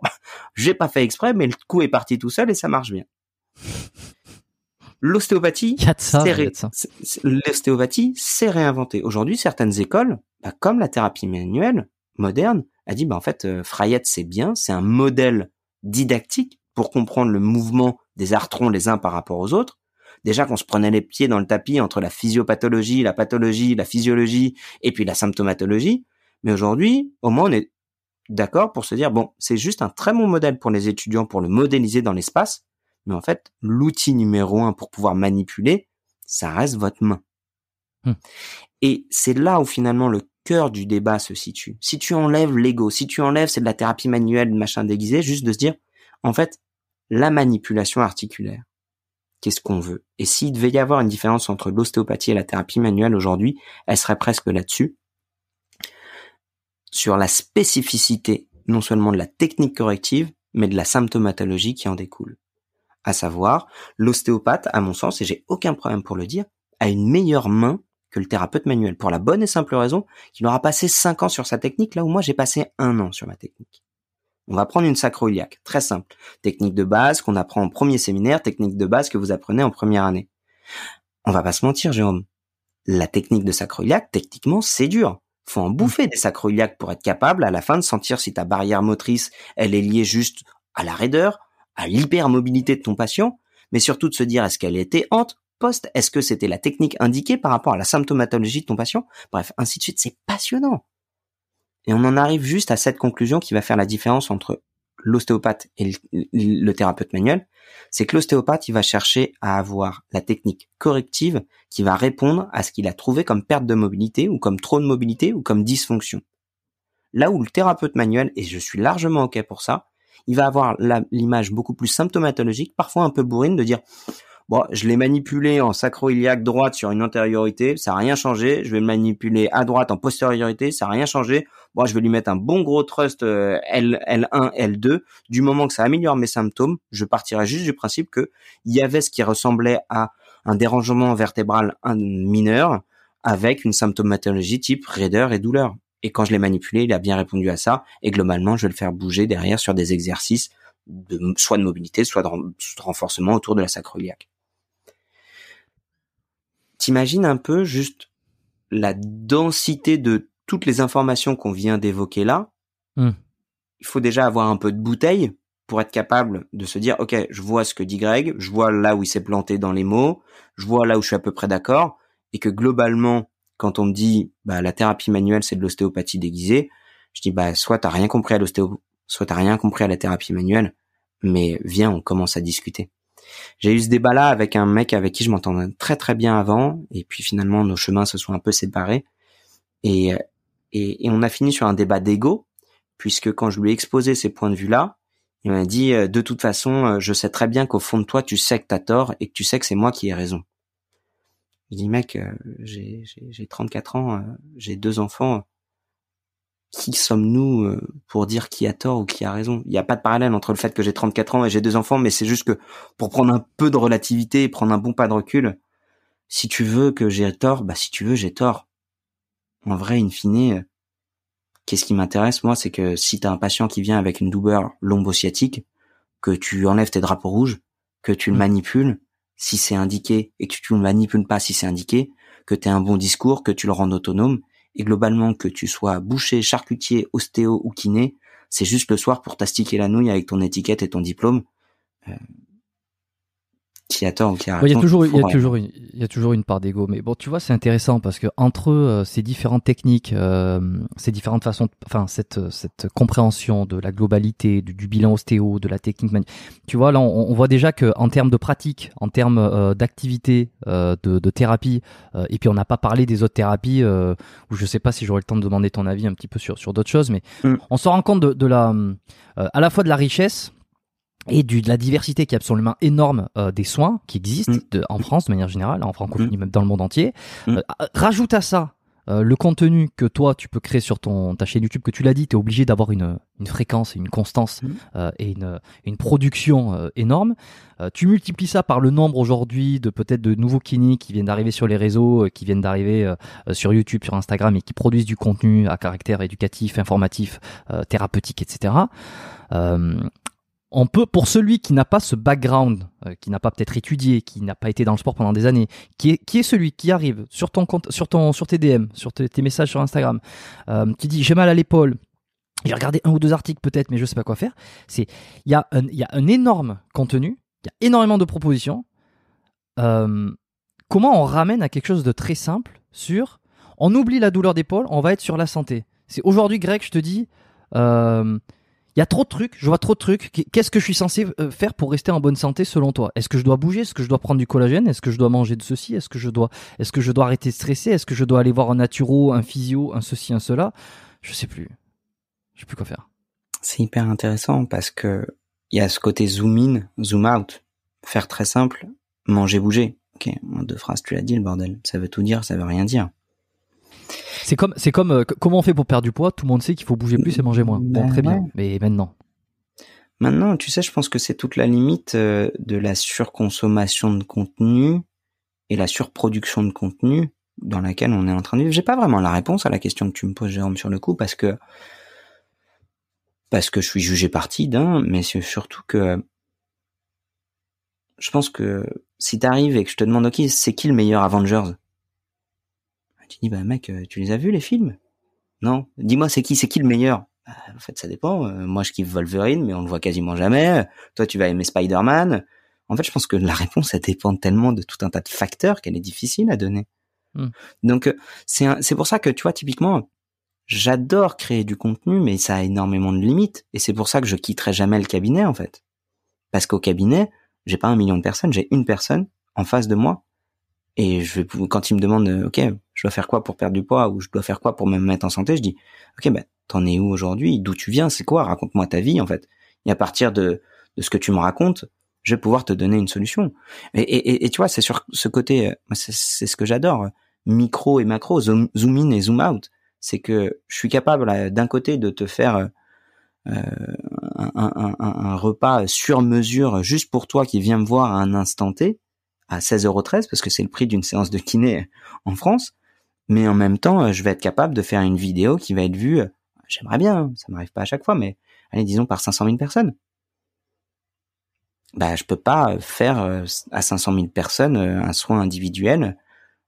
j'ai pas fait exprès, mais le coup est parti tout seul et ça marche bien. L'ostéopathie, l'ostéopathie s'est réinventée. Aujourd'hui, certaines écoles, bah, comme la thérapie manuelle moderne, a dit, bah, en fait, euh, Frayette, c'est bien, c'est un modèle didactique pour comprendre le mouvement des artrons les uns par rapport aux autres. Déjà qu'on se prenait les pieds dans le tapis entre la physiopathologie, la pathologie, la physiologie et puis la symptomatologie, Mais aujourd'hui, au moins, on est d'accord pour se dire, bon, c'est juste un très bon modèle pour les étudiants pour le modéliser dans l'espace. Mais en fait, l'outil numéro un pour pouvoir manipuler, ça reste votre main. Hmm. Et c'est là où finalement le cœur du débat se situe. Si tu enlèves l'ego, si tu enlèves c'est de la thérapie manuelle, machin déguisé, juste de se dire, en fait, la manipulation articulaire, qu'est-ce qu'on veut? Et s'il devait y avoir une différence entre l'ostéopathie et la thérapie manuelle aujourd'hui, elle serait presque là-dessus, sur la spécificité non seulement de la technique corrective, mais de la symptomatologie qui en découle. À savoir, l'ostéopathe, à mon sens, et j'ai aucun problème pour le dire, a une meilleure main que le thérapeute manuel, pour la bonne et simple raison qu'il aura passé 5 ans sur sa technique, là où moi j'ai passé un an sur ma technique. On va prendre une sacroiliaque, très simple. Technique de base qu'on apprend en premier séminaire, technique de base que vous apprenez en première année. On va pas se mentir, Jérôme. La technique de sacroiliaque, techniquement, c'est dur. Faut en bouffer des sacroiliaques pour être capable à la fin de sentir si ta barrière motrice, elle est liée juste à la raideur, à l'hypermobilité de ton patient, mais surtout de se dire est-ce qu'elle était hante poste Est-ce que c'était la technique indiquée par rapport à la symptomatologie de ton patient? Bref, ainsi de suite, c'est passionnant. Et on en arrive juste à cette conclusion qui va faire la différence entre l'ostéopathe et le, thérapeute manuel, c'est que l'ostéopathe, il va chercher à avoir la technique corrective qui va répondre à ce qu'il a trouvé comme perte de mobilité ou comme trop de mobilité ou comme dysfonction. Là où le thérapeute manuel, et je suis largement OK pour ça, il va avoir l'image beaucoup plus symptomatologique, parfois un peu bourrine, de dire Bon, je l'ai manipulé en sacro-iliaque droite sur une antériorité, ça n'a rien changé. Je vais le manipuler à droite en postériorité, ça n'a rien changé. Bon, je vais lui mettre un bon gros trust euh, L, L1, L2. Du moment que ça améliore mes symptômes, je partirai juste du principe que il y avait ce qui ressemblait à un dérangement vertébral mineur avec une symptomatologie type raideur et douleur. Et quand je l'ai manipulé, il a bien répondu à ça. Et globalement, je vais le faire bouger derrière sur des exercices de, soit de mobilité, soit de, renforcement autour de la sacroiliaque. T'imagines un peu juste la densité de toutes les informations qu'on vient d'évoquer là? Hmm. Il faut déjà avoir un peu de bouteille pour être capable de se dire, OK, je vois ce que dit Greg, je vois là où il s'est planté dans les mots, je vois là où je suis à peu près d'accord, et que globalement, quand on me dit, bah, la thérapie manuelle, c'est de l'ostéopathie déguisée, je dis, bah, soit t'as rien compris à l'ostéo, soit t'as rien compris à la thérapie manuelle, mais viens, on commence à discuter. J'ai eu ce débat-là avec un mec avec qui je m'entendais très très bien avant, et puis finalement nos chemins se sont un peu séparés, et, et, on a fini sur un débat d'ego, puisque quand je lui ai exposé ces points de vue-là, il m'a dit euh, de toute façon, euh, je sais très bien qu'au fond de toi, tu sais que t'as tort et que tu sais que c'est moi qui ai raison. Je dis mec, euh, j'ai 34 ans, j'ai deux enfants, qui sommes-nous euh, pour dire qui a tort ou qui a raison? Il n'y a pas de parallèle entre le fait que j'ai 34 ans et j'ai deux enfants, mais c'est juste que pour prendre un peu de relativité et prendre un bon pas de recul, si tu veux que j'ai tort, bah si tu veux j'ai tort. En vrai, in fine, euh, qu'est-ce qui m'intéresse moi, c'est que si tu as un patient qui vient avec une douleur lombosciatique, que tu enlèves tes drapeaux rouges, que tu le mmh. manipules, si c'est indiqué, et que tu le manipules pas si c'est indiqué, que tu un bon discours, que tu le rends autonome, et globalement que tu sois boucher, charcutier, ostéo ou kiné, c'est juste le soir pour t'astiquer la nouille avec ton étiquette et ton diplôme. Euh, qui attend, qui Il y a toujours, il y a toujours, une, il y a toujours une part d'ego, mais bon, tu vois, c'est intéressant parce que entre euh, ces différentes techniques, euh, ces différentes façons, enfin cette cette compréhension de la globalité, du, bilan ostéo, de la technique, tu vois, là, on, on voit déjà que en termes de pratique, en termes euh, d'activité, euh, de, de, thérapie, et puis on n'a pas parlé des autres thérapies où je sais pas si j'aurai le temps de demander ton avis un petit peu sur sur d'autres choses, mais mm. on se rend compte de, de la à la fois de la richesse et du, de la diversité qui est absolument énorme euh, des soins qui existent mm. en France de manière générale, en francophonie, mm. même dans le monde entier. Mm. Euh, rajoute à ça euh, le contenu que toi tu peux créer sur ton ta chaîne YouTube, que tu l'as dit, tu es obligé d'avoir une, une fréquence, une constance et une, une production énorme. tu multiplies ça par le nombre aujourd'hui de peut-être de nouveaux kinés qui viennent d'arriver sur les réseaux, qui viennent d'arriver sur YouTube, sur Instagram et qui produisent du contenu à caractère éducatif, informatif, thérapeutique, etc on peut, pour celui qui n'a pas ce background, euh, qui n'a pas peut-être étudié, qui n'a pas été dans le sport pendant des années, qui est, qui est celui qui arrive sur ton compte, sur ton, sur tes DM, sur tes, messages sur Instagram, euh, qui dit j'ai mal à l'épaule, j'ai regardé un ou deux articles peut-être, mais je sais pas quoi faire. C'est, il y a un, il y a un énorme contenu, il y a énormément de propositions. Euh, comment on ramène à quelque chose de très simple sur, on oublie la douleur d'épaule, on va être sur la santé C'est aujourd'hui, Greg, je te dis, euh, il y a trop de trucs, je vois trop de trucs. Qu'est-ce que je suis censé euh, faire pour rester en bonne santé selon toi? Est-ce que je dois bouger? Est-ce que je dois prendre du collagène? Est-ce que je dois manger de ceci? Est-ce que je dois, est-ce que je dois arrêter de stresser? Est-ce que je dois aller voir un naturo, un physio, un ceci, un cela? Je sais plus. Je sais plus quoi faire. C'est hyper intéressant parce que il y a ce côté zoom in, zoom out. Faire très simple, manger, bouger. Ok, en deux phrases, tu l'as dit, le bordel. Ça veut tout dire, ça veut rien dire. C'est comme, c'est comme euh, comment on fait pour perdre du poids? Tout le monde sait qu'il faut bouger plus et manger moins. Bon, Ben très bien. Mais maintenant, Maintenant, tu sais, je pense que c'est toute la limite euh, de la surconsommation de contenu et la surproduction de contenu dans laquelle on est en train de vivre. J'ai pas vraiment la réponse à la question que tu me poses, Jérôme, sur le coup, parce que parce que je suis jugé parti d'un, mais c'est surtout que je pense que si t'arrives et que je te demande, ok, c'est qui le meilleur Avengers? Tu dis, bah mec, euh, tu les as vus les films? Non Dis-moi, c'est qui, c'est qui le meilleur? Bah, En fait, ça dépend. Euh, Moi, je kiffe Wolverine, mais on le voit quasiment jamais. Toi, tu vas aimer Spider-Man. En fait, je pense que la réponse, elle dépend tellement de tout un tas de facteurs qu'elle est difficile à donner. Hmm. Donc, euh, c'est pour ça que, tu vois, typiquement, j'adore créer du contenu, mais ça a énormément de limites. Et c'est pour ça que je quitterai jamais le cabinet, en fait. Parce qu'au cabinet, j'ai pas un million de personnes, j'ai une personne en face de moi. Et je vais, quand il me demande, euh, ok, je dois faire quoi pour perdre du poids ou je dois faire quoi pour me mettre en santé, je dis, ok, ben, t'en es où aujourd'hui? D'où tu viens? C'est quoi? Raconte-moi ta vie, en fait. Et à partir de, de ce que tu me racontes, je vais pouvoir te donner une solution. Et, et, tu vois, c'est sur ce côté, euh, c'est ce que j'adore, euh, micro et macro, zoom, zoom in et zoom out. C'est que je suis capable, là, d'un côté, de te faire euh, euh, un, un- un- un repas sur mesure juste pour toi qui viens me voir à un instant T à 16,13€ parce que c'est le prix d'une séance de kiné en France. Mais en même temps, euh, je vais être capable de faire une vidéo qui va être vue, euh, j'aimerais bien, hein, ça m'arrive pas à chaque fois, mais allez, disons par 500 000 personnes. Bah, je peux pas faire euh, à 500 000 personnes un soin individuel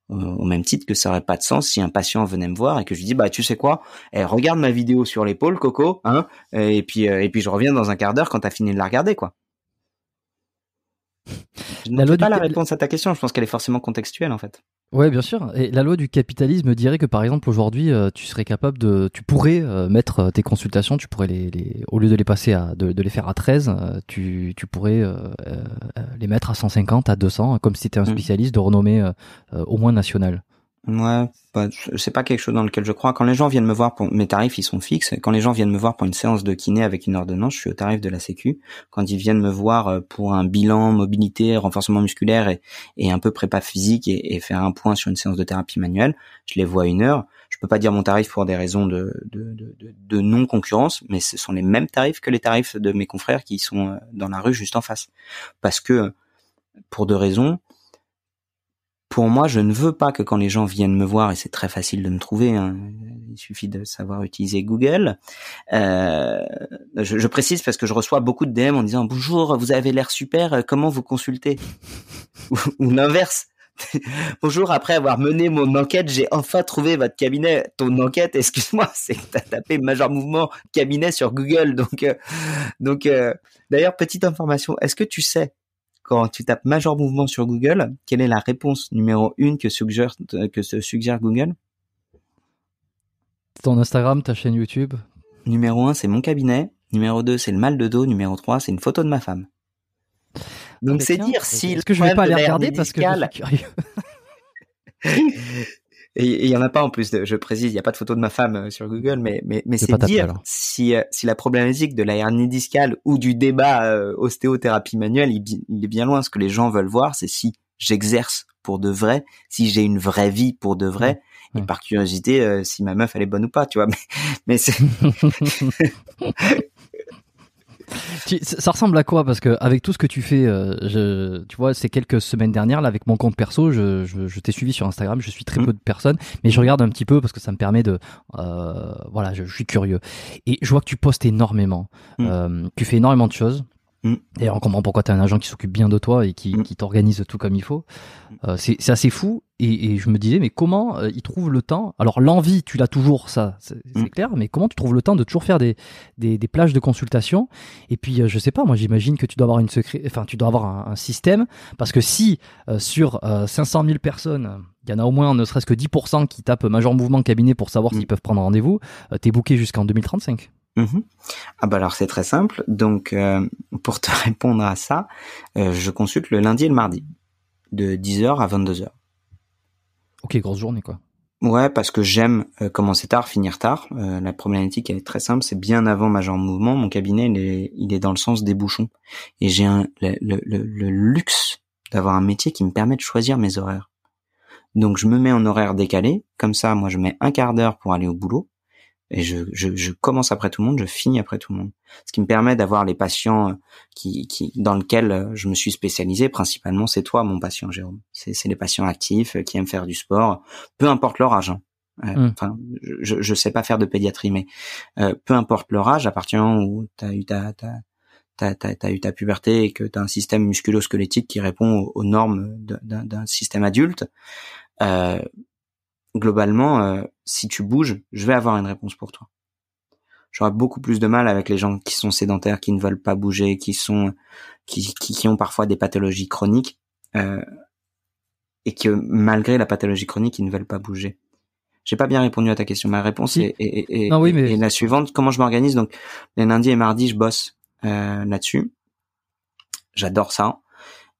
au même titre que ça aurait pas de sens si un patient venait me voir et que je lui dis bah tu sais quoi, eh, regarde ma vidéo sur l'épaule, Coco, hein, et puis et puis je reviens dans un quart d'heure quand t'as fini de la regarder quoi. Je La loi pas du la réponse à ta question. Je pense qu'elle est forcément contextuelle en fait. Ouais, bien sûr. Et la loi du capitalisme dirait que par exemple aujourd'hui, euh, tu serais capable de, tu pourrais euh, mettre euh, tes consultations, tu pourrais les, les au lieu de les passer à, de, de les faire à 13, euh, tu, tu pourrais les mettre à 150, à 200, comme si tu un Mm. spécialiste de renommée au moins nationale. Ouais, bah, c'est pas quelque chose dans lequel je crois. Quand les gens viennent me voir pour mes tarifs, ils sont fixes. Quand les gens viennent me voir pour une séance de kiné avec une ordonnance, je suis au tarif de la Sécu. Quand ils viennent me voir euh, pour un bilan mobilité, renforcement musculaire et, un peu prépa physique et, faire un point sur une séance de thérapie manuelle, je les vois une heure. Je peux pas dire mon tarif pour des raisons de, de- de non concurrence, mais ce sont les mêmes tarifs que les tarifs de mes confrères qui sont euh, dans la rue juste en face. Parce que pour deux raisons pour moi, je ne veux pas que quand les gens viennent me voir, et c'est très facile de me trouver, hein, il suffit de savoir utiliser Google. euh, je, précise parce que je reçois beaucoup de DM en disant bonjour, vous avez l'air super, comment vous consultez? Ou, ou l'inverse. Bonjour, après avoir mené mon enquête, j'ai enfin trouvé votre cabinet. Ton enquête, excuse-moi, c'est que t'as tapé Major Mouvement cabinet sur Google. Donc, euh, donc, euh, d'ailleurs, petite information, est-ce que tu sais quand tu tapes Major Mouvement sur Google, quelle est la réponse numéro une que suggère, que se suggère Google? Ton Instagram, ta chaîne YouTube? Numéro un, c'est mon cabinet. Numéro deux, c'est le mal de dos. Numéro trois, c'est une photo de ma femme. Donc Ah, c'est tiens, dire si Est-ce que je vais pas aller regarder parce que je suis curieux? Et il y en a pas en plus. De, je précise, il y a pas de photo de ma femme euh, sur Google, mais mais mais C'est dire si euh, si la problématique de la hernie discale ou du débat euh, ostéothérapie manuelle, il, est bien loin. Ce que les gens veulent voir, c'est si j'exerce pour de vrai, si j'ai une vraie vie pour de vrai, Ouais. et par curiosité, euh, si ma meuf elle est bonne ou pas, tu vois. Mais mais c'est ça ressemble à quoi Parce que avec tout ce que tu fais, euh, je, tu vois, ces quelques semaines dernières, là, avec mon compte perso, je, je, je t'ai suivi sur Instagram. Je suis très Mm. peu de personnes, mais je regarde un petit peu parce que ça me permet de, euh, voilà, je, je suis curieux. Et je vois que tu postes énormément. Mm. Euh, tu fais énormément de choses. Mm. Et on comprend pourquoi tu as un agent qui s'occupe bien de toi et qui, mm. qui t'organise tout comme il faut. Euh, c'est assez fou. Et, et, je me disais, mais comment euh, il trouve le temps? Alors l'envie, tu l'as toujours, ça, c'est mm. clair. Mais comment tu trouves le temps de toujours faire des, des, des plages de consultation? Et puis, euh, je sais pas, moi j'imagine que tu dois avoir une secret, enfin tu dois avoir un, un système, parce que si euh, sur 500 000 personnes, il y en a au moins ne serait-ce que 10% qui tapent major mouvement cabinet pour savoir s'ils peuvent prendre rendez-vous, t'es booké jusqu'en 2035. Mhm. Ah bah alors c'est très simple. Donc euh, pour te répondre à ça, euh, je consulte le lundi et le mardi de 10h à 22h. Ok, grosse journée quoi. Ouais, parce que j'aime euh, commencer tard, finir tard. la problématique elle est très simple, c'est bien avant ma en mouvement, mon cabinet il est, il est dans le sens des bouchons et j'ai un le, le, le luxe d'avoir un métier qui me permet de choisir mes horaires. Donc je me mets en horaire décalé, comme ça moi je mets un quart d'heure pour aller au boulot et je, je, je, commence après tout le monde, je finis après tout le monde. Ce qui me permet d'avoir les patients euh, qui, qui, dans lesquels euh, je me suis spécialisé, principalement c'est toi mon patient Jérôme. C'est, c'est les patients actifs euh, qui aiment faire du sport, peu importe leur âge. Hein. Mmh. Enfin, je, je sais pas faire de pédiatrie, mais peu importe leur âge, à partir du moment où tu as eu ta, ta t'as, eu ta puberté et que tu as un système musculo-squelettique qui répond aux, normes d'un, d'un système adulte, euh, globalement, euh, si tu bouges, je vais avoir une réponse pour toi. J'aurais beaucoup plus de mal avec les gens qui sont sédentaires, qui ne veulent pas bouger, qui sont, qui, qui, ont parfois des pathologies chroniques, euh, et que malgré la pathologie chronique, ils ne veulent pas bouger. J'ai pas bien répondu à ta question. Ma réponse est, est, est, oui, mais... la suivante. Comment je m'organise? Donc, les lundis et mardis, je bosse euh, là-dessus. J'adore ça.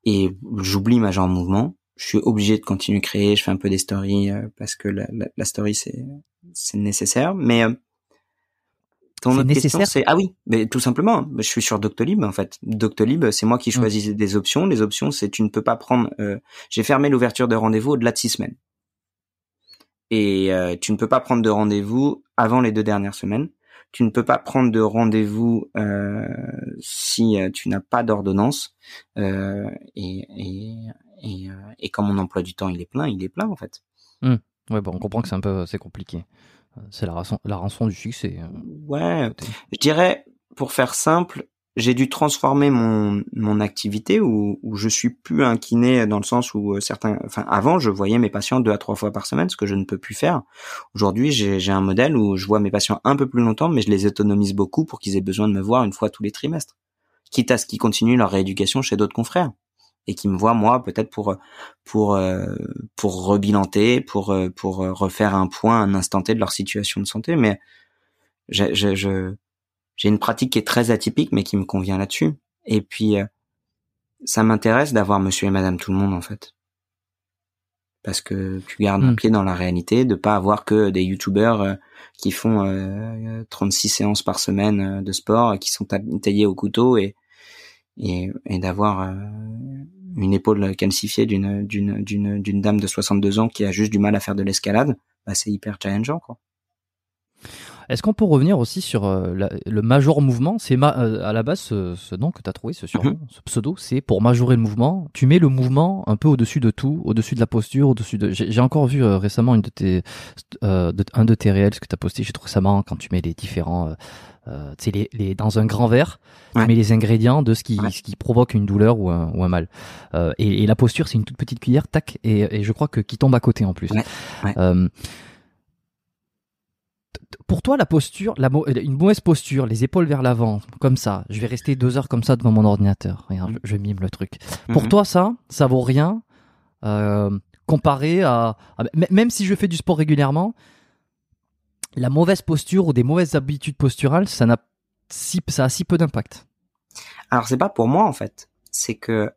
Et j'oublie ma jambe en mouvement je suis obligé de continuer à créer. Je fais un peu des stories euh, parce que la, la, la story c'est c'est nécessaire. Mais euh, ton autre question c'est ah oui, mais tout simplement, je suis sur Doctolib en fait. Doctolib, c'est moi qui mmh. choisis des options. Les options, c'est tu ne peux pas prendre. Euh, J'ai fermé l'ouverture de rendez-vous au-delà de six semaines. Et euh, tu ne peux pas prendre de rendez-vous avant les deux dernières semaines. Tu ne peux pas prendre de rendez-vous euh, si tu n'as pas d'ordonnance. et, et, et, euh, et comme mon emploi du temps il est plein, il est plein en fait. Mmh. Ouais, bon, on comprend que c'est un peu c'est compliqué. Euh, c'est la rançon, la rançon du succès. Euh. Ouais, je dirais pour faire simple, j'ai dû transformer mon mon activité où, où je suis plus un kiné dans le sens où certains, enfin avant je voyais mes patients deux à trois fois par semaine, ce que je ne peux plus faire. Aujourd'hui j'ai j'ai un modèle où je vois mes patients un peu plus longtemps, mais je les autonomise beaucoup pour qu'ils aient besoin de me voir une fois tous les trimestres, quitte à ce qu'ils continuent leur rééducation chez d'autres confrères et qui me voit moi peut-être pour pour euh, pour rebilanter, pour euh, pour refaire un point, un instant T de leur situation de santé. Mais j'ai je, j'ai une pratique qui est très atypique, mais qui me convient là-dessus. Et puis euh, ça m'intéresse d'avoir Monsieur et Madame tout le monde en fait, parce que tu gardes un mmh. pied dans la réalité, de pas avoir que des youtubeurs qui font 36 séances par semaine de sport, qui sont taillés au couteau et et, et d'avoir euh, une épaule calcifiée d'une d'une d'une d'une dame de 62 ans qui a juste du mal à faire de l'escalade, bah c'est hyper challengeant quoi. Est-ce qu'on peut revenir aussi sur euh, le major mouvement? C'est euh, à la base ce, nom que tu as trouvé, ce surnom, mhm. ce pseudo, c'est pour majorer le mouvement. Tu mets le mouvement un peu au-dessus de tout, au-dessus de la posture, au-dessus de. J'ai encore vu récemment une de tes, de, un de tes réels que tu as posté. J'ai trouvé ça marrant quand tu mets les différents euh, les, les, dans un grand verre, tu mets les ingrédients de ce qui, ce qui provoque une douleur ou un, ou un mal. Euh, et, et, la posture, c'est une toute petite cuillère, tac, et, et, je crois que qui tombe à côté en plus. Euh, pour toi, la posture, la, une mauvaise posture, les épaules vers l'avant, comme ça, je vais rester deux heures comme ça devant mon ordinateur. Regarde, je, mime le truc. Pour mhm. toi, ça, ça vaut rien euh, comparé à, à, même si je fais du sport régulièrement, la mauvaise posture ou des mauvaises habitudes posturales, ça n'a si, ça a si peu d'impact. Alors c'est pas pour moi en fait, c'est que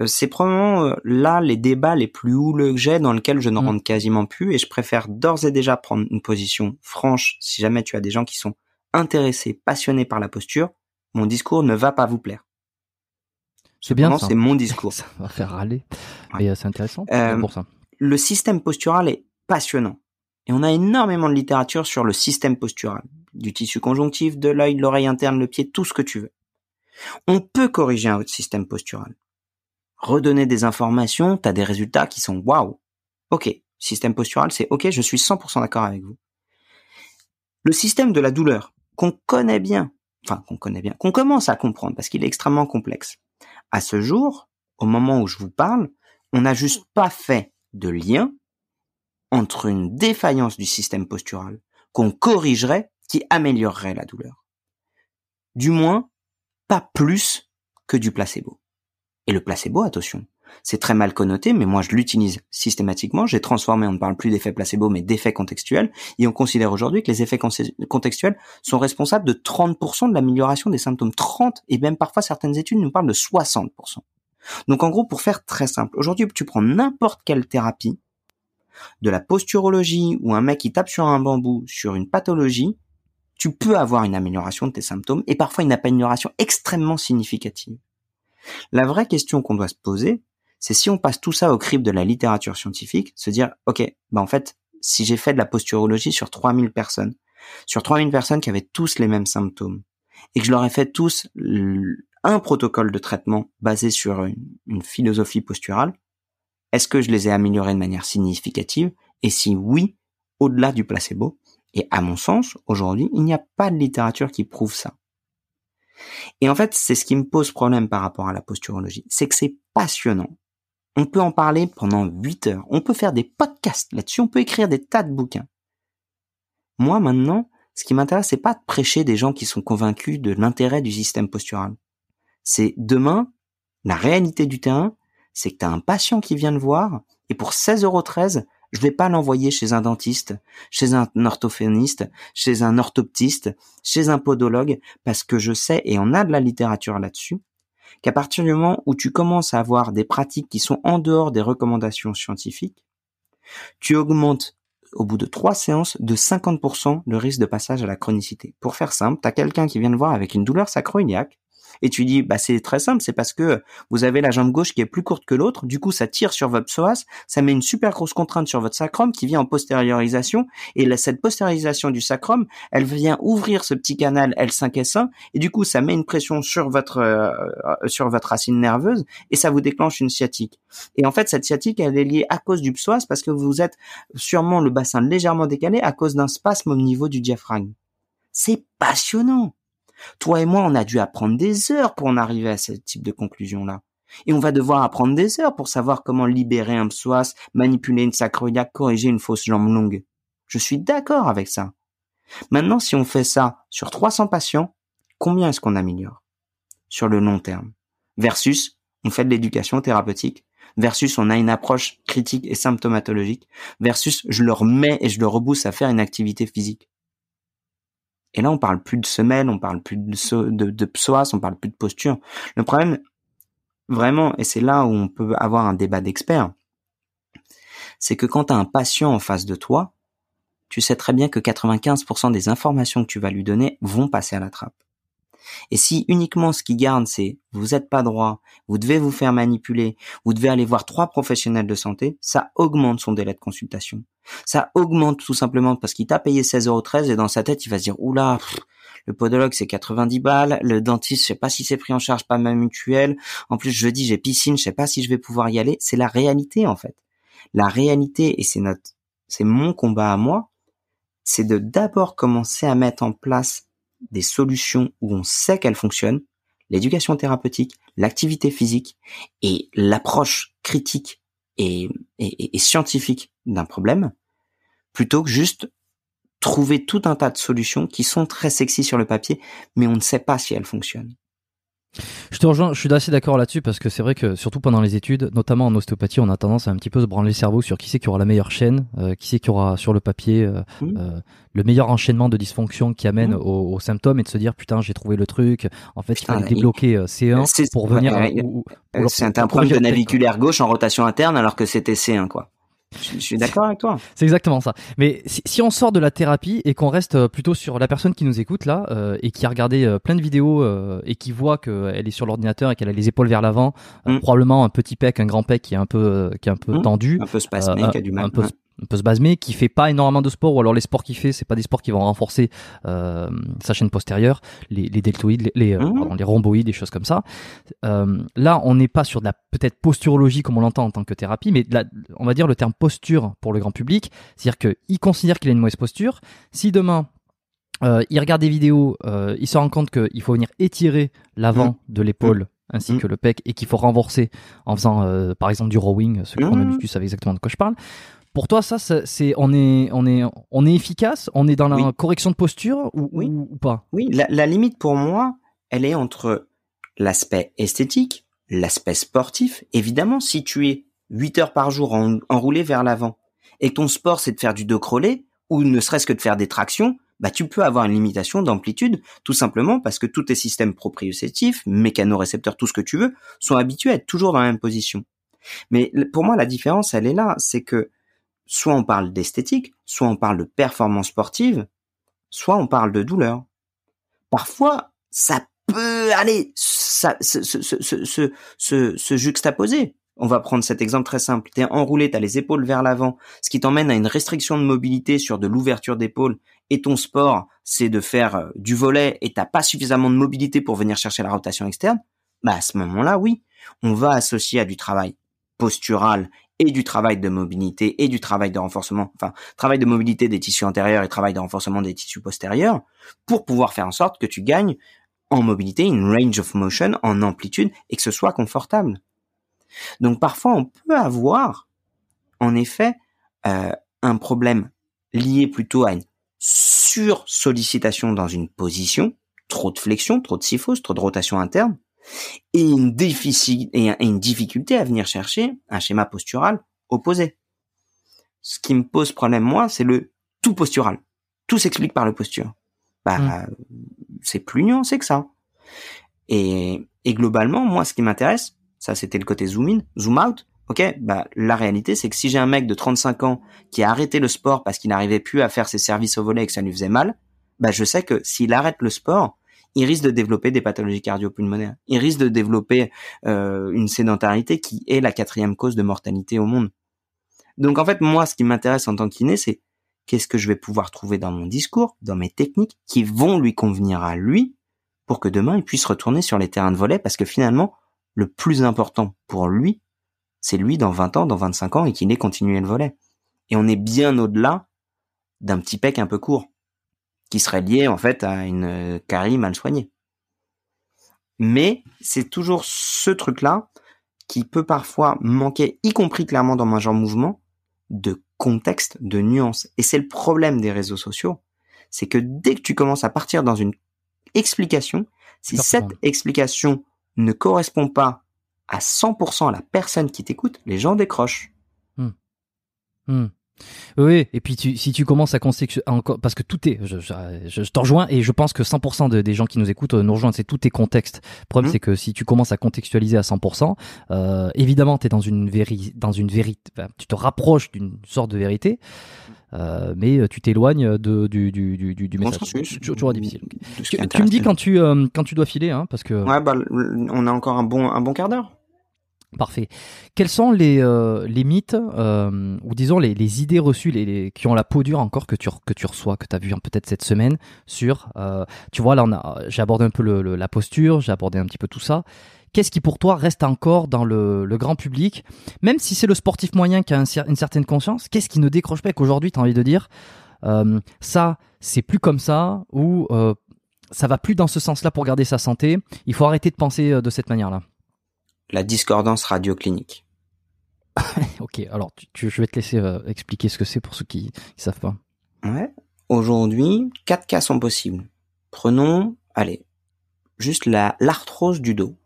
euh, c'est probablement euh, là les débats les plus houleux que j'ai dans lesquels je ne mm. rentre quasiment plus et je préfère d'ores et déjà prendre une position franche si jamais tu as des gens qui sont intéressés, passionnés par la posture, mon discours ne va pas vous plaire. C'est bien C'est mon discours. ça va faire râler. Mais euh, c'est intéressant pour ça. Le système postural est passionnant. Et on a énormément de littérature sur le système postural, du tissu conjonctif, de l'œil, l'oreille interne, le pied, tout ce que tu veux. On peut corriger un système postural. Redonner des informations, tu as des résultats qui sont waouh. Ok, système postural, c'est ok, je suis 100% d'accord avec vous. Le système de la douleur, qu'on connaît bien, enfin qu'on connaît bien, qu'on commence à comprendre parce qu'il est extrêmement complexe. À ce jour, au moment où je vous parle, on n'a juste pas fait de lien entre une défaillance du système postural qu'on corrigerait qui améliorerait la douleur. Du moins, pas plus que du placebo. Et le placebo, attention, c'est très mal connoté, mais moi je l'utilise systématiquement. J'ai transformé, on ne parle plus d'effets placebo, mais d'effets contextuels. Et on considère aujourd'hui que les effets contextuels sont responsables de 30% de l'amélioration des symptômes. 30, et même parfois certaines études nous parlent de 60%. Donc en gros, pour faire très simple, aujourd'hui tu prends n'importe quelle thérapie, de la posturologie ou un mec qui tape sur un bambou sur une pathologie, tu peux avoir une amélioration de tes symptômes et parfois une amélioration extrêmement significative. La vraie question qu'on doit se poser, c'est si on passe tout ça au crible de la littérature scientifique, se dire, ok, bah en fait, si j'ai fait de la posturologie sur 3000 personnes, sur 3000 personnes qui avaient tous les mêmes symptômes, et que je leur ai fait tous un protocole de traitement basé sur une, philosophie posturale, est-ce que je les ai améliorés de manière significative? Et si oui, au-delà du placebo? Et à mon sens, aujourd'hui, il n'y a pas de littérature qui prouve ça. Et en fait, c'est ce qui me pose problème par rapport à la posturologie, c'est que c'est passionnant. On peut en parler pendant 8 heures, on peut faire des podcasts là-dessus, on peut écrire des tas de bouquins. Moi maintenant, ce qui m'intéresse, c'est pas de prêcher des gens qui sont convaincus de l'intérêt du système postural. C'est demain, la réalité du terrain, c'est que tu as un patient qui vient te voir, et pour 16,13 euros, je vais pas l'envoyer chez un dentiste, chez un orthophoniste, chez un orthoptiste, chez un podologue, parce que je sais, et on a de la littérature là-dessus, qu'à partir du moment où tu commences à avoir des pratiques qui sont en dehors des recommandations scientifiques, tu augmentes au bout de trois séances de 50% le risque de passage à la chronicité. Pour faire simple, tu as quelqu'un qui vient te voir avec une douleur sacro-iliaque, et tu dis bah c'est très simple, c'est parce que vous avez la jambe gauche qui est plus courte que l'autre, du coup ça tire sur votre psoas, ça met une super grosse contrainte sur votre sacrum qui vient en postériorisation et cette postériorisation du sacrum, elle vient ouvrir ce petit canal L5S1 et du coup ça met une pression sur votre euh, sur votre racine nerveuse et ça vous déclenche une sciatique. Et en fait cette sciatique elle est liée à cause du psoas parce que vous êtes sûrement le bassin légèrement décalé à cause d'un spasme au niveau du diaphragme. C'est passionnant. Toi et moi, on a dû apprendre des heures pour en arriver à ce type de conclusion-là. Et on va devoir apprendre des heures pour savoir comment libérer un psoas, manipuler une sacroiliaque, corriger une fausse jambe longue. Je suis d'accord avec ça. Maintenant, si on fait ça sur 300 patients, combien est-ce qu'on améliore sur le long terme? Versus, on fait de l'éducation thérapeutique. Versus, on a une approche critique et symptomatologique. Versus, je leur mets et je le rebousse à faire une activité physique. Et là, on parle plus de semelle, on parle plus de, de psoas, on parle plus de posture. Le problème, vraiment, et c'est là où on peut avoir un débat d'experts, c'est que quand tu as un patient en face de toi, tu sais très bien que 95% des informations que tu vas lui donner vont passer à la trappe. Et si uniquement ce qui garde, c'est vous n'êtes pas droit, vous devez vous faire manipuler, vous devez aller voir trois professionnels de santé, ça augmente son délai de consultation. Ça augmente tout simplement parce qu'il t'a payé 16,13€ et dans sa tête, il va se dire, oula, le podologue c'est 90 balles, le dentiste je sais pas si c'est pris en charge par ma mutuelle, en plus je dis j'ai piscine, je sais pas si je vais pouvoir y aller, c'est la réalité en fait. La réalité et c'est notre c'est mon combat à moi, c'est de d'abord commencer à mettre en place des solutions où on sait qu'elles fonctionnent, l'éducation thérapeutique, l'activité physique et l'approche critique et, scientifique d'un problème, plutôt que juste trouver tout un tas de solutions qui sont très sexy sur le papier, mais on ne sait pas si elles fonctionnent. Je te rejoins, je suis assez d'accord là-dessus parce que c'est vrai que surtout pendant les études, notamment en ostéopathie, on a tendance à un petit peu se branler le cerveau sur qui c'est qui aura la meilleure chaîne, euh, qui c'est qui aura sur le papier euh, mmh. euh, le meilleur enchaînement de dysfonction qui amène mmh. aux, symptômes et de se dire putain j'ai trouvé le truc. En fait, il faut débloquer C1 pour venir. c'est un problème de naviculaire gauche en rotation interne alors que c'était C1 quoi. Je, suis d'accord avec toi. C'est exactement ça. Mais si, on sort de la thérapie et qu'on reste euh, plutôt sur la personne qui nous écoute là euh, et qui a regardé euh, plein de vidéos et qui voit qu'elle est sur l'ordinateur et qu'elle a les épaules vers l'avant, mm. probablement un petit pec, un grand pec qui est un peu qui est un peu mm. tendu, un peu spasmé, qui a du mal. Un peu, un peu se baser, qui fait pas énormément de sport, ou alors les sports qu'il fait, c'est pas des sports qui vont renforcer euh, sa chaîne postérieure, les, les deltoïdes, les, euh, mmh. les rhomboïdes, des choses comme ça. Euh, là, on n'est pas sur de la peut-être posturologie comme on l'entend en tant que thérapie, mais on va dire le terme posture pour le grand public, c'est-à-dire qu'il considère qu'il a une mauvaise posture. Si demain euh, il regarde des vidéos, euh, il se rend compte qu'il faut venir étirer l'avant de l'épaule ainsi Mm. que le pec et qu'il faut renforcer en faisant euh, par exemple du rowing. Ceux qui font de la Mm. muscu savent exactement de quoi je parle. Pour toi, ça, ça, c'est on est on est on est efficace, on est dans la Oui. correction de posture ou, Oui. ou, ou pas? Oui, la, la limite pour moi, elle est entre l'aspect esthétique, l'aspect sportif. Évidemment, si tu es 8 heures par jour en- enroulé vers l'avant et que ton sport c'est de faire du dos crawlé ou ne serait-ce que de faire des tractions, bah tu peux avoir une limitation d'amplitude tout simplement parce que tous tes systèmes proprioceptifs, mécanorécepteurs, tout ce que tu veux, sont habitués à être toujours dans la même position. Mais pour moi, la différence, elle est là, c'est que soit on parle d'esthétique, soit on parle de performance sportive, soit on parle de douleur parfois ça peut aller se juxtaposer. On va prendre cet exemple très simple. T'es enroulé, t'as les épaules vers l'avant, ce qui t'emmène à une restriction de mobilité sur de l'ouverture d'épaule. Et ton sport, c'est de faire euh, du volet et t'as pas suffisamment de mobilité pour venir chercher la rotation externe. Bah à ce moment-là, oui, on va associer à du travail postural et du travail de mobilité et du travail de renforcement, enfin travail de mobilité des tissus antérieurs et travail de renforcement des tissus postérieurs pour pouvoir faire en sorte que tu gagnes en mobilité, une range of motion, en amplitude, et que ce soit confortable. Donc parfois, on peut avoir, en effet, euh, un problème lié plutôt à une sursollicitation dans une position, trop de flexion, trop de syphose, trop de rotation interne, et une, et difficulté à venir chercher un schéma postural opposé. Ce qui me pose problème, moi, c'est le tout postural. Tout s'explique par le posture. Bah, c'est plus nuancé que ça. Et, et globalement, moi, ce qui m'intéresse, ça c'était le côté zoom in, zoom out. Ok, bah la réalité c'est que si j'ai un mec de 35 ans qui a arrêté le sport parce qu'il n'arrivait plus à faire ses services au volet et que ça lui faisait mal, bah je sais que s'il arrête le sport, il risque de développer des pathologies cardiopulmonaires. Il risque de développer euh, une sédentarité qui est la quatrième cause de mortalité au monde. Donc en fait, moi, ce qui m'intéresse en tant qu'iné, c'est qu'est-ce que je vais pouvoir trouver dans mon discours, dans mes techniques, qui vont lui convenir à lui, pour que demain il puisse retourner sur les terrains de volet, parce que finalement, le plus important pour lui, c'est lui dans 20 ans, dans 25 ans, et qu'il ait continué le volet. Et on est bien au-delà d'un petit pec un peu court, qui serait lié en fait à une euh, carie mal soignée. Mais c'est toujours ce truc-là qui peut parfois manquer, y compris clairement dans Major Mouvement, de contexte, de nuance. Et c'est le problème des réseaux sociaux. C'est que dès que tu commences à partir dans une explication, si cette explication ne correspond pas à 100% à la personne qui t'écoute, les gens décrochent. Hmm. Oui, et puis tu, si tu commences à parce que tout est, je, je, je- je t'en rejoins et je pense que 100% de- des gens qui nous écoutent euh, nous rejoignent, c'est tout est contexte. Le problème, Mhm. c'est que si tu commences à contextualiser à 100%, euh, évidemment, tu es dans une véri, dans une vérité, enfin, tu te rapproches d'une sorte de vérité, euh, mais tu t'éloignes de, du, du, du, message. C'est toujours, difficile. Tu, tu me dis quand tu, euh, quand tu dois filer, hein, parce que. Ouais, bah, on a encore un bon, un bon quart d'heure. Parfait. Quels sont les, euh, les mythes, euh, ou disons les, les idées reçues, les, les- qui ont la peau dure encore que tu, que tu reçois, que tu as vu peut-être cette semaine sur, euh, tu vois, là, j'ai abordé un peu le, le- la posture, j'ai abordé un petit peu tout ça. Qu'est-ce qui pour toi reste encore dans le, le grand public, même si c'est le sportif moyen qui a une certaine conscience, qu'est-ce qui ne décroche pas et qu'aujourd'hui tu as envie de dire, euh, ça, c'est plus comme ça, ou euh, ça va plus dans ce sens-là pour garder sa santé, il faut arrêter de penser euh, de cette manière-là? La discordance radioclinique. Ok, alors tu, tu- je vais te laisser euh, expliquer ce que c'est pour ceux qui, qui savent pas. Ouais. Aujourd'hui, quatre cas sont possibles. Prenons, allez, juste la, l'arthrose du dos.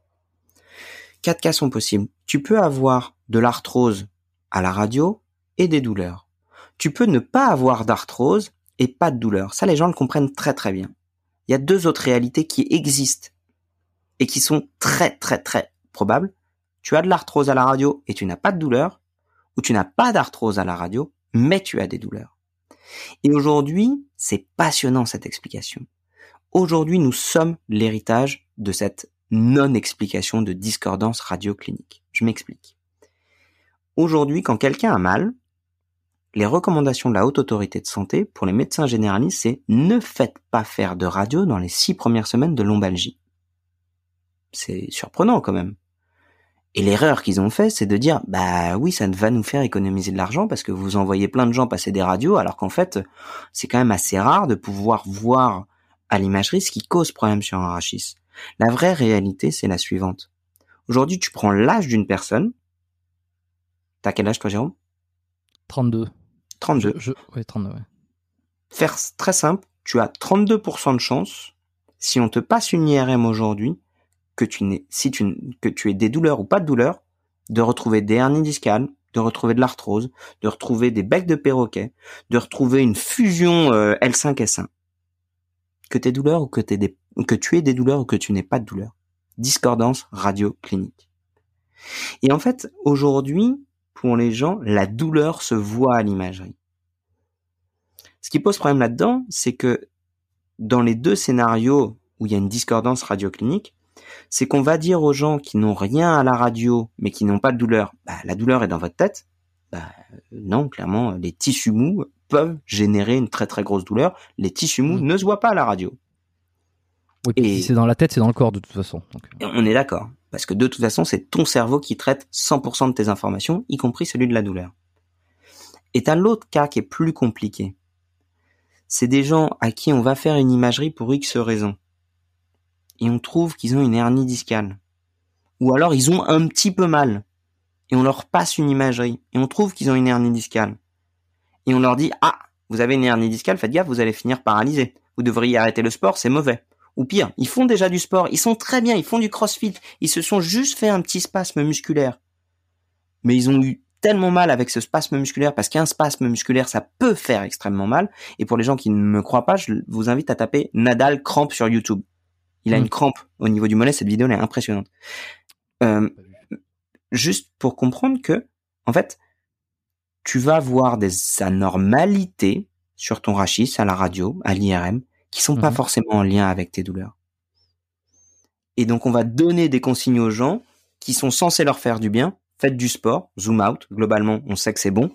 Quatre cas sont possibles. Tu peux avoir de l'arthrose à la radio et des douleurs. Tu peux ne pas avoir d'arthrose et pas de douleur. Ça, les gens le comprennent très très bien. Il y a deux autres réalités qui existent et qui sont très très très probables. Tu as de l'arthrose à la radio et tu n'as pas de douleur, ou tu n'as pas d'arthrose à la radio, mais tu as des douleurs. Et aujourd'hui, c'est passionnant cette explication. Aujourd'hui, nous sommes l'héritage de cette non-explication de discordance radioclinique. Je m'explique. Aujourd'hui, quand quelqu'un a mal, les recommandations de la haute autorité de santé pour les médecins généralistes, c'est ne faites pas faire de radio dans les six premières semaines de lombalgie. C'est surprenant quand même. Et l'erreur qu'ils ont fait, c'est de dire, bah oui, ça va nous faire économiser de l'argent parce que vous envoyez plein de gens passer des radios, alors qu'en fait, c'est quand même assez rare de pouvoir voir à l'imagerie ce qui cause problème sur un rachis. La vraie réalité, c'est la suivante. Aujourd'hui, tu prends l'âge d'une personne. T'as quel âge toi, Jérôme? 32. 32. Je, ouais, 32, ouais. Faire très simple, tu as 32% de chance, si on te passe une IRM aujourd'hui, que tu n'es, si tu, que tu aies des douleurs ou pas de douleurs, de retrouver des hernies discales, de retrouver de l'arthrose, de retrouver des becs de perroquet, de retrouver une fusion euh, L5S1. Que tes douleurs ou que, des, que tu aies des douleurs ou que tu n'aies pas de douleurs. Discordance radio-clinique. Et en fait, aujourd'hui, pour les gens, la douleur se voit à l'imagerie. Ce qui pose problème là-dedans, c'est que dans les deux scénarios où il y a une discordance radioclinique, c'est qu'on va dire aux gens qui n'ont rien à la radio, mais qui n'ont pas de douleur, bah, la douleur est dans votre tête. Bah, non, clairement, les tissus mous peuvent générer une très très grosse douleur. Les tissus mous ne se voient pas à la radio. Oui, Et- si c'est dans la tête, c'est dans le corps de toute façon. Donc, euh, on est d'accord. Parce que de toute façon, c'est ton cerveau qui traite 100% de tes informations, y compris celui de la douleur. Et t'as l'autre cas qui est plus compliqué. C'est des gens à qui on va faire une imagerie pour X raisons. Et on trouve qu'ils ont une hernie discale. Ou alors ils ont un petit peu mal. Et on leur passe une imagerie. Et on trouve qu'ils ont une hernie discale. Et on leur dit, ah, vous avez une hernie discale, faites gaffe, vous allez finir paralysé. Vous devriez arrêter le sport, c'est mauvais. Ou pire, ils font déjà du sport, ils sont très bien, ils font du crossfit, ils se sont juste fait un petit spasme musculaire. Mais ils ont eu tellement mal avec ce spasme musculaire, parce qu'un spasme musculaire, ça peut faire extrêmement mal. Et pour les gens qui ne me croient pas, je vous invite à taper Nadal crampe sur YouTube. Il a Mm. une crampe au niveau du mollet, cette vidéo elle est impressionnante. Euh, juste pour comprendre que, en fait, tu vas voir des anormalités sur ton rachis, à la radio, à l'IRM, qui sont pas Mhm. forcément en lien avec tes douleurs. Et donc, on va donner des consignes aux gens qui sont censés leur faire du bien. Faites du sport, zoom out. Globalement, on sait que c'est bon.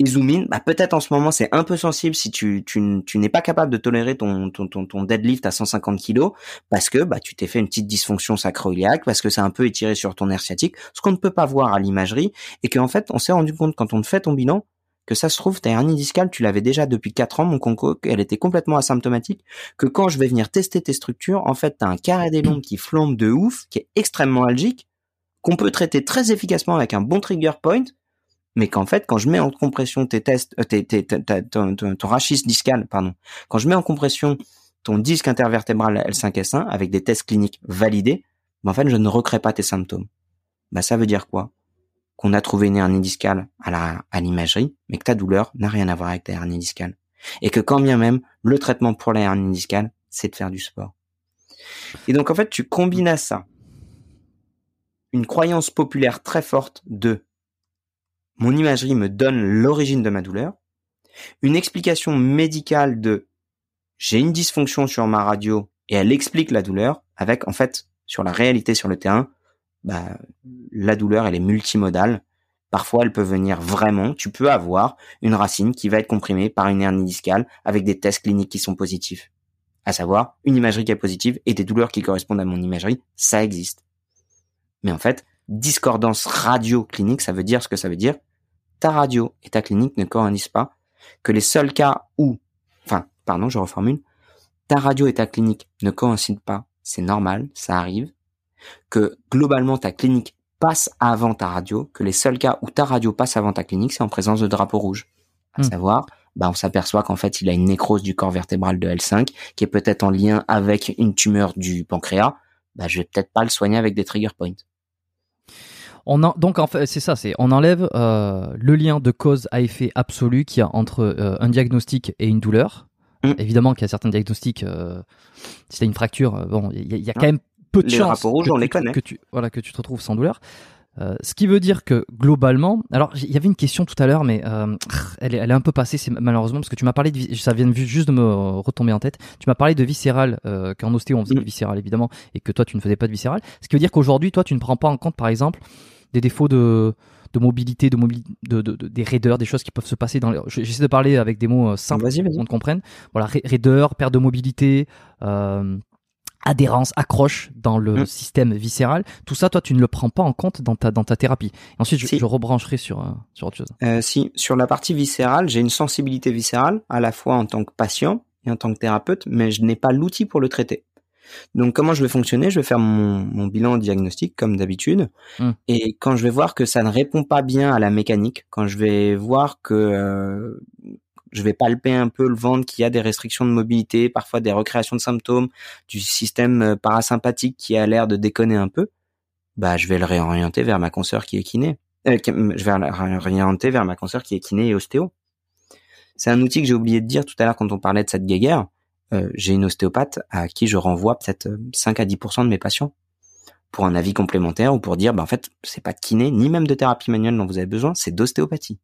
Et zoom in, bah, peut-être en ce moment, c'est un peu sensible si tu, tu, tu n'es pas capable de tolérer ton, ton, ton, deadlift à 150 kilos parce que, bah, tu t'es fait une petite dysfonction sacro-iliaque, parce que c'est un peu étiré sur ton nerf sciatique, ce qu'on ne peut pas voir à l'imagerie et qu'en fait, on s'est rendu compte quand on fait ton bilan que ça se trouve, ta hernie discale, tu l'avais déjà depuis 4 ans, mon conco, elle était complètement asymptomatique, que quand je vais venir tester tes structures, en fait, t'as un carré des lombes qui flambe de ouf, qui est extrêmement algique, qu'on peut traiter très efficacement avec un bon trigger point, mais qu'en fait, quand je mets en compression tes tests, euh, tes, tes, ta- ton, ton, rachis discal, pardon, quand je mets en compression ton disque intervertébral L5S1 avec des tests cliniques validés, ben en fait, je ne recrée pas tes symptômes. Bah, ça veut dire quoi? Qu'on a trouvé une hernie discale à la, à l'imagerie, mais que ta douleur n'a rien à voir avec ta hernie discale. Et que quand bien même, le traitement pour la hernie discale, c'est de faire du sport. Et donc, en fait, tu combines ça une croyance populaire très forte de mon imagerie me donne l'origine de ma douleur, une explication médicale de j'ai une dysfonction sur ma radio et elle explique la douleur avec en fait sur la réalité sur le terrain, bah, la douleur elle est multimodale. Parfois elle peut venir vraiment, tu peux avoir une racine qui va être comprimée par une hernie discale avec des tests cliniques qui sont positifs. À savoir, une imagerie qui est positive et des douleurs qui correspondent à mon imagerie, ça existe. Mais en fait, discordance radio-clinique, ça veut dire ce que ça veut dire. Ta radio et ta clinique ne coïncident pas. Que les seuls cas où, enfin, pardon, je reformule, ta radio et ta clinique ne coïncident pas, c'est normal, ça arrive. Que globalement ta clinique passe avant ta radio, que les seuls cas où ta radio passe avant ta clinique, c'est en présence de drapeau rouge. À Hmm. savoir, bah, on s'aperçoit qu'en fait, il a une nécrose du corps vertébral de L5, qui est peut-être en lien avec une tumeur du pancréas. Bah, je vais peut-être pas le soigner avec des trigger points. On en, donc en fait, c'est ça, c'est on enlève euh, le lien de cause à effet absolu qu'il y a entre euh, un diagnostic et une douleur. Mm. Évidemment qu'il y a certains diagnostics, euh, si t'as une fracture, bon, il y, a- y a Ah. quand même peu de Les chances rouges, que on tu les te- connaît. que tu voilà que tu te retrouves sans douleur. Ce qui veut dire que globalement, alors il y avait une question tout à l'heure, mais elle, est, elle est un peu passée, c'est malheureusement parce que tu m'as parlé de, ça vient juste de me retomber en tête. Tu m'as parlé de viscéral, qu'en ostéo on faisait Mm. de viscéral évidemment, et que toi tu ne faisais pas de viscéral. Ce qui veut dire qu'aujourd'hui, toi tu ne prends pas en compte, par exemple, des défauts de de mobilité, de, mobili- de, de- de- des raideurs, des choses qui peuvent se passer dans les... J'essaie de parler avec des mots euh, simples pour qu'on te comprenne. Voilà, ra- raideur, perte de mobilité, euh, adhérence, accroche dans le Mm. système viscéral. Tout ça, toi, tu ne le prends pas en compte dans ta dans ta thérapie. Ensuite, je, Si. je rebrancherai sur euh, sur autre chose. Euh, si sur la partie viscérale, j'ai une sensibilité viscérale à la fois en tant que patient et en tant que thérapeute, mais je n'ai pas l'outil pour le traiter. Donc comment je vais fonctionner? Je vais faire mon, mon bilan diagnostique comme d'habitude, Hmm. et quand je vais voir que ça ne répond pas bien à la mécanique, quand je vais voir que euh, je vais palper un peu le ventre, qu'il y a des restrictions de mobilité, parfois des recréations de symptômes, du système euh, parasympathique qui a l'air de déconner un peu, bah je vais le réorienter vers ma consoeur qui est kiné. Euh, je vais le réorienter vers ma consoeur qui est kiné et ostéo. C'est un outil que j'ai oublié de dire tout à l'heure quand on parlait de cette guéguerre. Euh, j'ai une ostéopathe à qui je renvoie peut-être euh, 5 à 10% de mes patients pour un avis complémentaire ou pour dire, bah, en fait, c'est pas de kiné, ni même de thérapie manuelle dont vous avez besoin, c'est d'ostéopathie.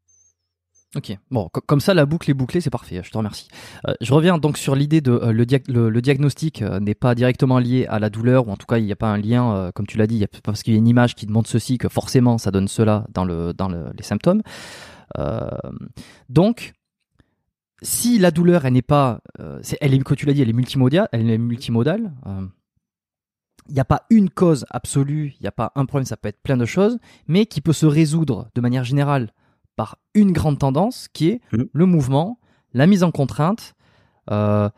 Ok. Bon, co- comme ça, la boucle est bouclée, c'est parfait. Je te remercie. Euh, je reviens donc sur l'idée de euh, le, le, diagnostic euh, n'est pas directement lié à la douleur, ou en tout cas, il n'y a pas un lien, euh, comme tu l'as dit, parce qu'il y a une image qui demande ceci que forcément ça donne cela dans le dans le- les symptômes. Euh, donc, si la douleur, elle n'est pas, euh, elle est, que tu l'as dit, elle est multimodale, elle est multimodale. euh, il n'y a pas une cause absolue, il n'y a pas un problème, ça peut être plein de choses, mais qui peut se résoudre de manière générale par une grande tendance qui est Mhm. le mouvement, la mise en contrainte. euh,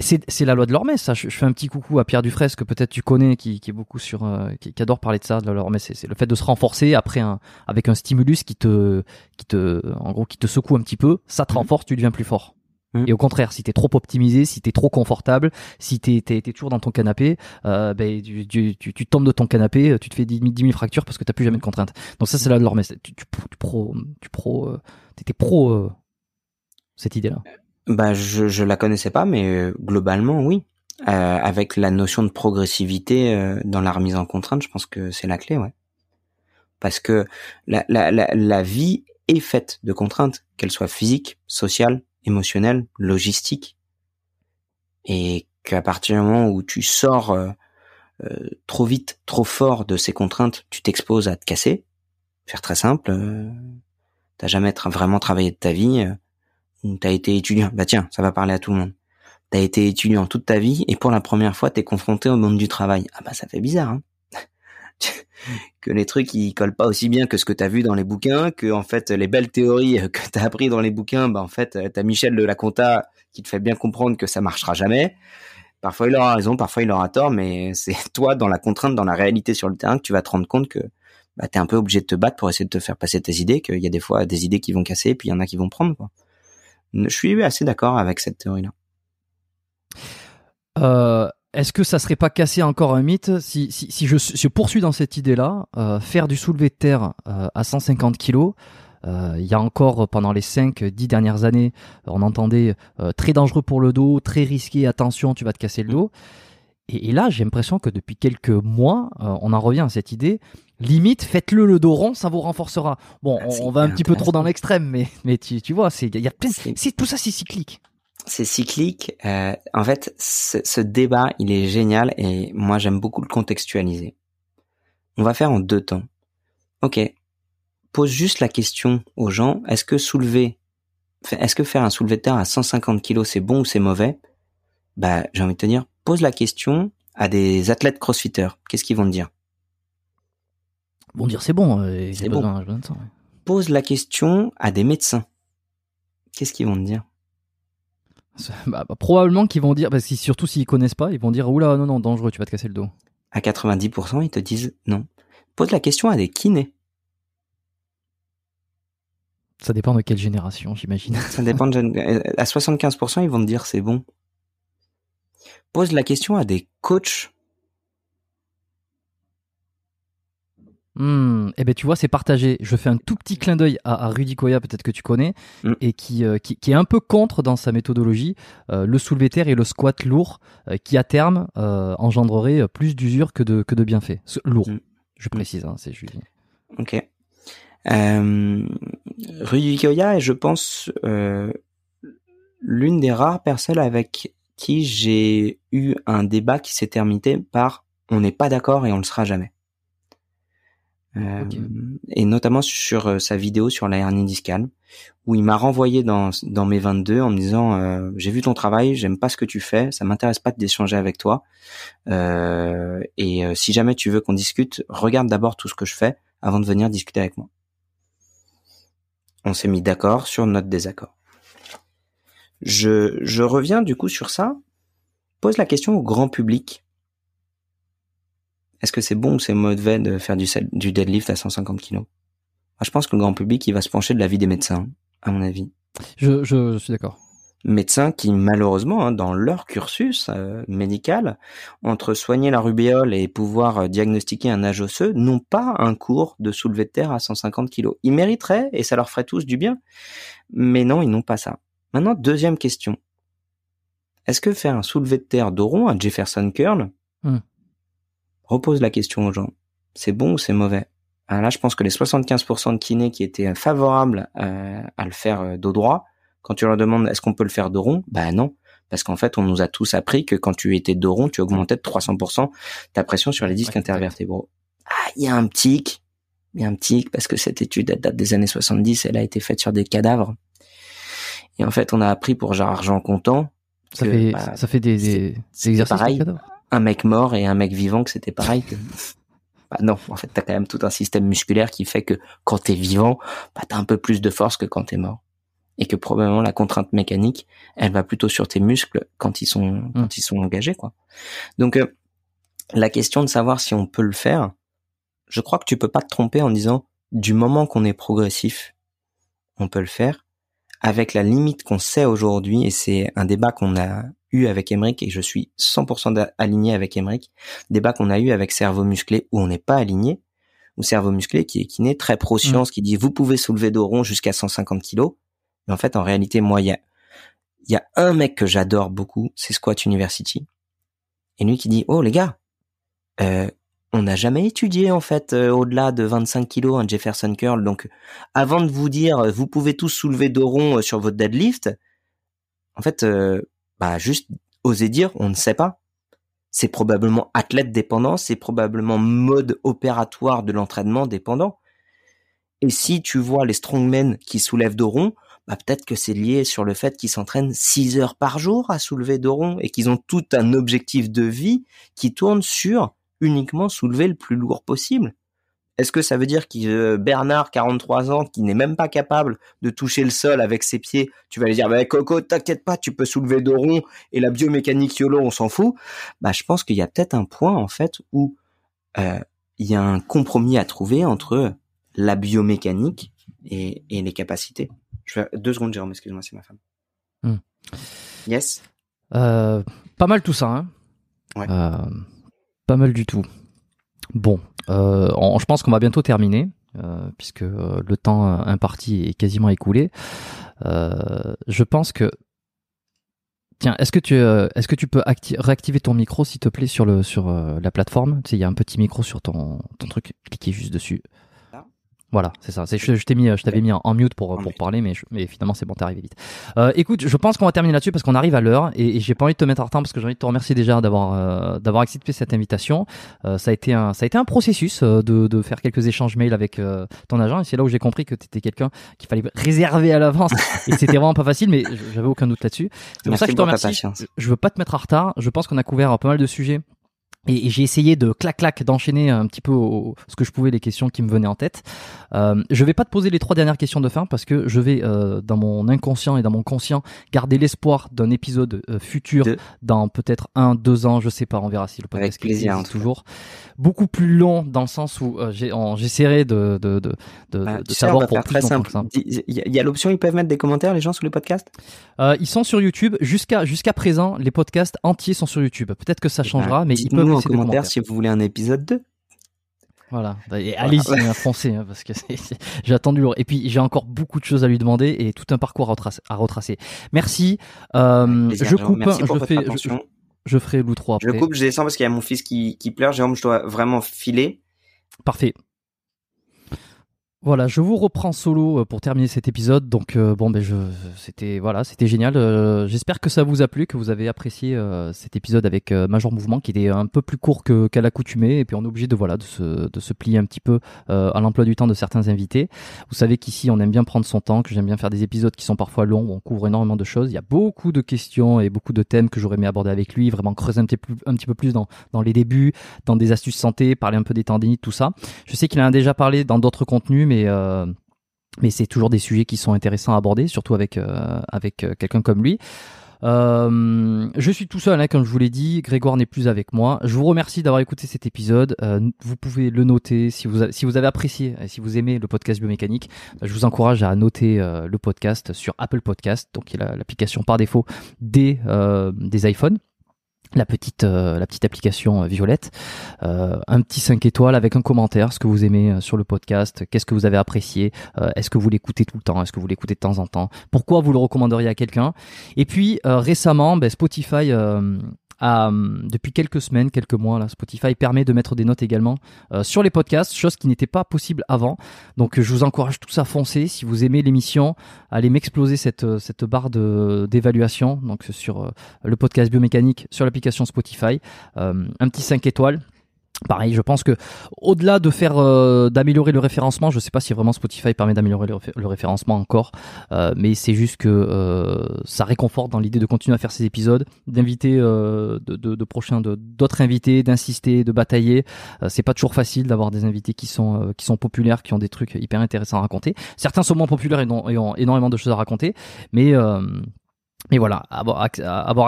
c'est la loi de l'Hormèse, ça. Je, je fais un petit coucou à Pierre Dufresne, que peut-être tu connais, qui, qui est beaucoup sur, euh, qui, qui adore parler de ça, de l'Hormèse. C'est c'est le fait de se renforcer après un, avec un stimulus qui te, qui te, en gros, qui te secoue un petit peu. Ça te Mhm. renforce, tu deviens plus fort. Mhm. Et au contraire, si t'es trop optimisé, si t'es trop confortable, si t'es t'es t'es toujours dans ton canapé, euh, ben, tu, tu, tu, tu tombes de ton canapé, tu te fais 10 000, 10 000 fractures parce que t'as plus jamais de contraintes. Donc ça, c'est la de l'Hormèse. Tu, tu, tu pro, tu pro, euh, t'étais pro euh, cette idée-là. Bah, je, je la connaissais pas, mais euh, globalement, oui. Euh, avec la notion de progressivité euh, dans la remise en contrainte, je pense que c'est la clé, ouais. Parce que la, la, la, la vie est faite de contraintes, qu'elles soient physiques, sociales, émotionnelles, logistiques. Et qu'à partir du moment où tu sors euh, trop vite, trop fort de ces contraintes, tu t'exposes à te casser. Faire très simple, t'as jamais vraiment travaillé de ta vie. T'as été étudiant, bah tiens, ça va parler à tout le monde. T'as été étudiant toute ta vie et pour la première fois t'es confronté au monde du travail. Ah bah ça fait bizarre, hein que les trucs ils collent pas aussi bien que ce que t'as vu dans les bouquins, que en fait les belles théories que t'as appris dans les bouquins, bah en fait t'as Michel de la compta qui te fait bien comprendre que ça marchera jamais. Parfois il aura raison, parfois il aura tort, mais c'est toi dans la contrainte, dans la réalité sur le terrain que tu vas te rendre compte que bah, t'es un peu obligé de te battre pour essayer de te faire passer tes idées, qu'il y a des fois des idées qui vont casser, puis il y en a qui vont prendre. Quoi. Je suis assez d'accord avec cette théorie-là. Euh, Est-ce que ça serait pas casser encore un mythe si, si, si je, si je poursuis dans cette idée-là, euh, faire du soulevé de terre euh, à 150 kilos, il y a encore pendant les 5-10 dernières années, on entendait très dangereux pour le dos, très risqué, attention, tu vas te casser le dos. Et, et là, j'ai l'impression que depuis quelques mois, euh, on en revient à cette idée. Limite, faites-le le dos rond, ça vous renforcera. Bon, Ah, on, va un petit peu trop dans l'extrême, mais, mais tu, tu vois, c'est, il y a plein, C'est- tout ça, c'est cyclique. C'est cyclique. euh, en fait, ce, débat, il est génial et moi, j'aime beaucoup le contextualiser. On va faire en deux temps. Ok. Pose juste la question aux gens. Est-ce que soulever, est-ce que faire un soulevé de terre à 150 kilos, c'est bon ou c'est mauvais? Bah, j'ai envie de te dire, pose la question à des athlètes crossfitters. Qu'est-ce qu'ils vont te dire? Bon, dire c'est bon, euh, C'est bon. besoin, besoin ouais. Pose la question à des médecins. Qu'est-ce qu'ils vont te dire? Bah, bah, probablement qu'ils vont dire, parce que surtout s'ils connaissent pas, ils vont dire oula non non dangereux, tu vas te casser le dos. À 90%, ils te disent non. Pose la question à des kinés. Ça dépend de quelle génération, j'imagine. Ça dépend de À 75%, ils vont te dire c'est bon. Pose la question à des coachs. Hmm, Eh ben tu vois, c'est partagé. Je fais un tout petit clin d'œil à, à Rudy Koya, peut-être que tu connais, Mm. et qui, euh, qui qui est un peu contre dans sa méthodologie euh, le soulevé terre et le squat lourd, euh, qui à terme euh, engendrerait plus d'usure que de que de bienfaits. Lourd, Mm. je précise. Hein, c'est juste. Ok. Euh, Rudy Koya est, je pense, euh, l'une des rares personnes avec qui j'ai eu un débat qui s'est terminé par on n'est pas d'accord et on le sera jamais. Euh, et notamment sur euh, sa vidéo sur la hernie discale, où il m'a renvoyé dans, dans mes 22 en me disant euh, j'ai vu ton travail, j'aime pas ce que tu fais, ça m'intéresse pas d'échanger avec toi, Euh, et si jamais tu veux qu'on discute, regarde d'abord tout ce que je fais avant de venir discuter avec moi. On s'est mis d'accord sur notre désaccord. Je, je reviens du coup sur ça, pose la question au grand public. Est-ce que c'est bon ou c'est mauvais de faire du, deadlift à 150 kg Je pense que le grand public, il va se pencher de l'avis des médecins, à mon avis. Je, je, je suis d'accord. Médecins qui, malheureusement, hein, dans leur cursus euh, médical, entre soigner la rubéole et pouvoir euh, diagnostiquer un âge osseux, n'ont pas un cours de soulevé de terre à 150 kg. Ils mériteraient et ça leur ferait tous du bien. Mais non, ils n'ont pas ça. Maintenant, deuxième question. Est-ce que faire un soulevé de terre dos rond, un Jefferson curl, Hmm. repose la question aux gens? C'est bon ou c'est mauvais? Alors Là, je pense que les 75% de kinés qui étaient favorables euh, à le faire euh, dos droit, quand tu leur demandes est-ce qu'on peut le faire dos rond, bah non. Parce qu'en fait, on nous a tous appris que quand tu étais dos rond, tu augmentais de 300% ta pression sur les disques Ouais, intervertébraux. Ah, il y a un petit hic. Il y a un hic parce que cette étude, elle date des années 70, elle a été faite sur des cadavres. Et en fait, on a appris pour genre argent comptant Ça que, fait, bah, ça fait des, des, exercices. pareil. un mec mort et un mec vivant que c'était pareil que bah non en fait t'as quand même tout un système musculaire qui fait que quand t'es vivant bah t'as un peu plus de force que quand t'es mort et que probablement la contrainte mécanique elle va plutôt sur tes muscles quand ils sont quand ils sont engagés quoi donc euh, la question de savoir si on peut le faire je crois que tu peux pas te tromper en disant du moment qu'on est progressif on peut le faire avec la limite qu'on sait aujourd'hui et c'est un débat qu'on a eu avec Emric et je suis 100% d'a- aligné avec Emric, débat qu'on a eu avec Cerveau Musclé où on n'est pas aligné, ou Cerveau Musclé qui est kiné très pro-science qui dit vous pouvez soulever dos rond jusqu'à 150 kilos, mais en fait en réalité moi il y a, y a un mec que j'adore beaucoup, c'est Squat University, et lui qui dit oh les gars, euh, on n'a jamais étudié en fait euh, au-delà de 25 kilos un Jefferson curl, donc avant de vous dire euh, vous pouvez tous soulever dos rond euh, sur votre deadlift, en fait, euh, bah juste oser dire, on ne sait pas. C'est probablement athlète dépendant, c'est probablement mode opératoire de l'entraînement dépendant. Et si tu vois les strongmen qui soulèvent dos rond, bah peut-être que c'est lié sur le fait qu'ils s'entraînent 6 heures par jour à soulever dos rond et qu'ils ont tout un objectif de vie qui tourne sur uniquement soulever le plus lourd possible. Est-ce que ça veut dire que euh, Bernard, 43 ans, qui n'est même pas capable de toucher le sol avec ses pieds, tu vas lui dire, bah, Coco, t'inquiète pas, tu peux soulever dos rond et la biomécanique YOLO, on s'en fout. Bah, je pense qu'il y a peut-être un point, en fait, où euh, il y a un compromis à trouver entre la biomécanique et, et les capacités. Je vais... Deux secondes, Jérôme, excuse-moi, c'est ma femme. Hmm. Yes Euh, pas mal tout ça, hein. Ouais. Pas mal du tout. Bon, euh, je pense qu'on va bientôt terminer, euh, puisque euh, le temps imparti est quasiment écoulé. Je pense que Tiens, est-ce que tu est-ce que tu peux acti- réactiver ton micro s'il te plaît sur le sur la plateforme? Tu il y a un petit micro sur ton ton truc. Cliquez juste dessus. Là Voilà, c'est ça. C'est- Je, je t'ai mis, je t'avais mis en, en mute pour En pour parler, mais je- mais finalement c'est bon, t'es arrivé vite. Euh, écoute, je pense qu'on va terminer là-dessus parce qu'on arrive à l'heure et, et j'ai pas envie de te mettre en retard parce que j'ai envie de te remercier déjà d'avoir euh, d'avoir accepté cette invitation. Euh, ça a été un ça a été un processus euh, de de faire quelques échanges mails avec euh, ton agent et c'est là où j'ai compris que tu étais quelqu'un qu'il fallait réserver à l'avance et c'était vraiment pas facile, mais j'avais aucun doute là-dessus. C'est pour ça que je te remercie. Je veux pas te mettre en retard. Je pense qu'on a couvert euh, pas mal de sujets. Et, et j'ai essayé de clac clac d'enchaîner un petit peu au- ce que je pouvais les questions qui me venaient en tête. Euh, je vais pas te poser les trois dernières questions de fin parce que je vais euh, dans mon inconscient et dans mon conscient garder l'espoir d'un épisode euh, futur dans peut-être un deux ans, je sais pas, on verra si le podcast Avec plaisir, existe toujours. Beaucoup plus long dans le sens où euh, j'essaierai de de de, de, Bah, de savoir pour plus longtemps Il y a- l'option, ils peuvent mettre des commentaires, les gens, sous les podcasts ils sont sur YouTube jusqu'à jusqu'à présent. Les podcasts entiers sont sur YouTube. Peut-être que ça changera, Bah, mais ils dites-nous en commentaire si vous voulez un épisode 2. Voilà. Et Allez-y, hein, foncez, hein, parce que j'ai attendu lourd. Et puis j'ai encore beaucoup de choses à lui demander et tout un parcours à retracer. À retracer. Merci. Euh, Plaisir, je coupe. Merci pour je fais. Je, je ferai l'outro Je après. coupe, je descends parce qu'il y a mon fils qui, qui pleure. Jérôme, je dois vraiment filer. Parfait. Voilà, je vous reprends solo euh, pour terminer cet épisode. Donc euh, bon, ben c'était génial. Euh, j'espère que ça vous a plu, que vous avez apprécié cet épisode avec Major Mouvement, qui était un peu plus court qu'à l'accoutumée. Et puis on est obligé de voilà, de se, plier un petit peu à l'emploi du temps de certains invités. Vous savez qu'ici, on aime bien prendre son temps, que j'aime bien faire des épisodes qui sont parfois longs, où on couvre énormément de choses. Il y a beaucoup de questions et beaucoup de thèmes que j'aurais aimé aborder avec lui, vraiment creuser un petit peu, un petit peu plus dans, dans les débuts, dans des astuces santé, parler un peu des tendinites, tout ça. Je sais qu'il en a déjà parlé dans d'autres contenus mais euh, mais c'est toujours des sujets qui sont intéressants à aborder, surtout avec euh, avec euh, quelqu'un comme lui. je suis tout seul, hein, comme je vous l'ai dit. Grégoire n'est plus avec moi. Je vous remercie d'avoir écouté cet épisode. vous pouvez le noter si vous, si vous avez apprécié, si vous aimez le podcast biomécanique. je vous encourage à noter le podcast sur Apple Podcast, donc l'application par défaut des, des iPhones la petite euh, la petite application euh, violette. Euh, un petit 5 étoiles avec un commentaire ce que vous aimez sur le podcast qu'est-ce que vous avez apprécié est-ce que vous l'écoutez tout le temps est-ce que vous l'écoutez de temps en temps pourquoi vous le recommanderiez à quelqu'un. Et puis récemment ben, Spotify depuis quelques semaines, quelques mois, là, Spotify permet de mettre des notes également euh, sur les podcasts, chose qui n'était pas possible avant. Donc je vous encourage tous à foncer. Si vous aimez l'émission, allez m'exploser cette, euh, cette barre d'évaluation donc sur euh, le podcast biomécanique sur l'application Spotify. un petit 5 étoiles Pareil, je pense que au-delà de faire euh, d'améliorer le référencement, je ne sais pas si vraiment Spotify permet d'améliorer le, référencement encore, euh, mais c'est juste que euh, ça réconforte dans l'idée de continuer à faire ces épisodes, d'inviter de, de, de, prochains, d'autres invités, d'insister, de batailler. c'est pas toujours facile d'avoir des invités qui sont qui sont populaires, qui ont des trucs hyper intéressants à raconter. Certains sont moins populaires et ont énormément de choses à raconter, mais mais voilà, avoir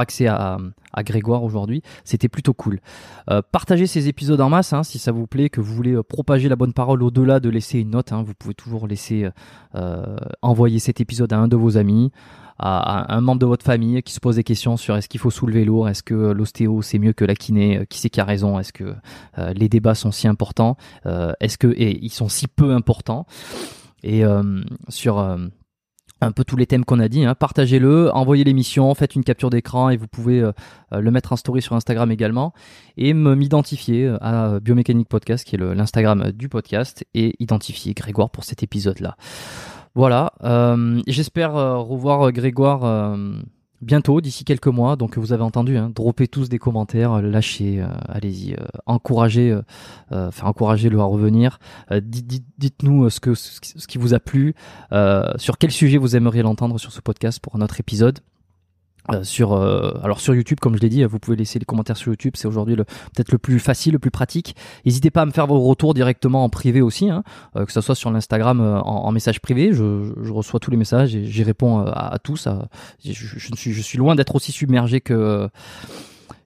accès, à, à Grégoire aujourd'hui, c'était plutôt cool. Euh, partagez ces épisodes en masse, hein, si ça vous plaît, que vous voulez euh, propager la bonne parole au-delà de laisser une note. Hein, vous pouvez toujours laisser euh, envoyer cet épisode à un de vos amis, à, un membre de votre famille qui se pose des questions sur est-ce qu'il faut soulever lourd, est-ce que l'ostéo c'est mieux que la kiné, qui c'est qui a raison, est-ce que les débats sont si importants, est-ce que et ils sont si peu importants. Et sur un peu tous les thèmes qu'on a dit. Hein. Partagez-le, envoyez l'émission, faites une capture d'écran et vous pouvez euh, euh, le mettre en story sur Instagram également et m'identifier euh, à Biomécanique Podcast qui est l'Instagram du podcast et identifier Grégoire pour cet épisode-là. Voilà, j'espère revoir Grégoire bientôt, d'ici quelques mois. Donc vous avez entendu, hein, droppez tous des commentaires, euh, lâchez, euh, allez-y, euh, encouragez, enfin encouragez-le à revenir. Dites-nous ce que ce qui vous a plu, sur quel sujet vous aimeriez l'entendre sur ce podcast pour un autre épisode. Euh, sur euh, alors sur YouTube comme je l'ai dit vous pouvez laisser les commentaires sur YouTube c'est aujourd'hui peut-être le plus facile le plus pratique n'hésitez pas à me faire vos retours directement en privé aussi hein, euh, que ce soit sur l'Instagram en, message privé je, reçois tous les messages et j'y réponds à, tous je, suis loin d'être aussi submergé que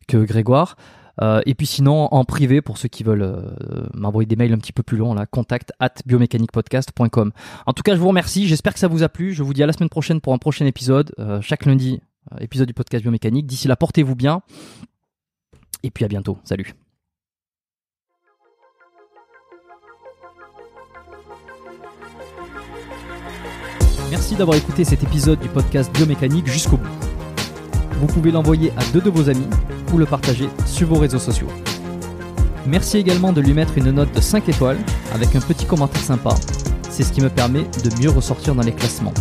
que Grégoire et puis sinon, en privé, pour ceux qui veulent m'envoyer des mails un petit peu plus longs, là, contact at biomécaniquepodcast.com. En tout cas, je vous remercie. J'espère que ça vous a plu. Je vous dis à la semaine prochaine pour un prochain épisode. chaque lundi, euh, épisode du podcast biomécanique. D'ici là, portez-vous bien. Et puis à bientôt. Salut. Merci d'avoir écouté cet épisode du podcast biomécanique jusqu'au bout. Vous pouvez l'envoyer à deux de vos amis ou le partager sur vos réseaux sociaux. Merci également de lui mettre une note de 5 étoiles avec un petit commentaire sympa. C'est ce qui me permet de mieux ressortir dans les classements.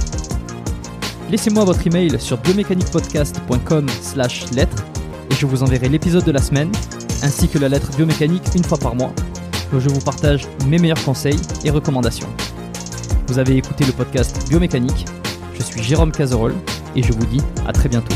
Laissez-moi votre email sur biomécaniquepodcast.com slash lettres et je vous enverrai l'épisode de la semaine ainsi que la lettre biomécanique une fois par mois où je vous partage mes meilleurs conseils et recommandations. Vous avez écouté le podcast Biomécanique, je suis Jérôme Cazerolle et je vous dis à très bientôt.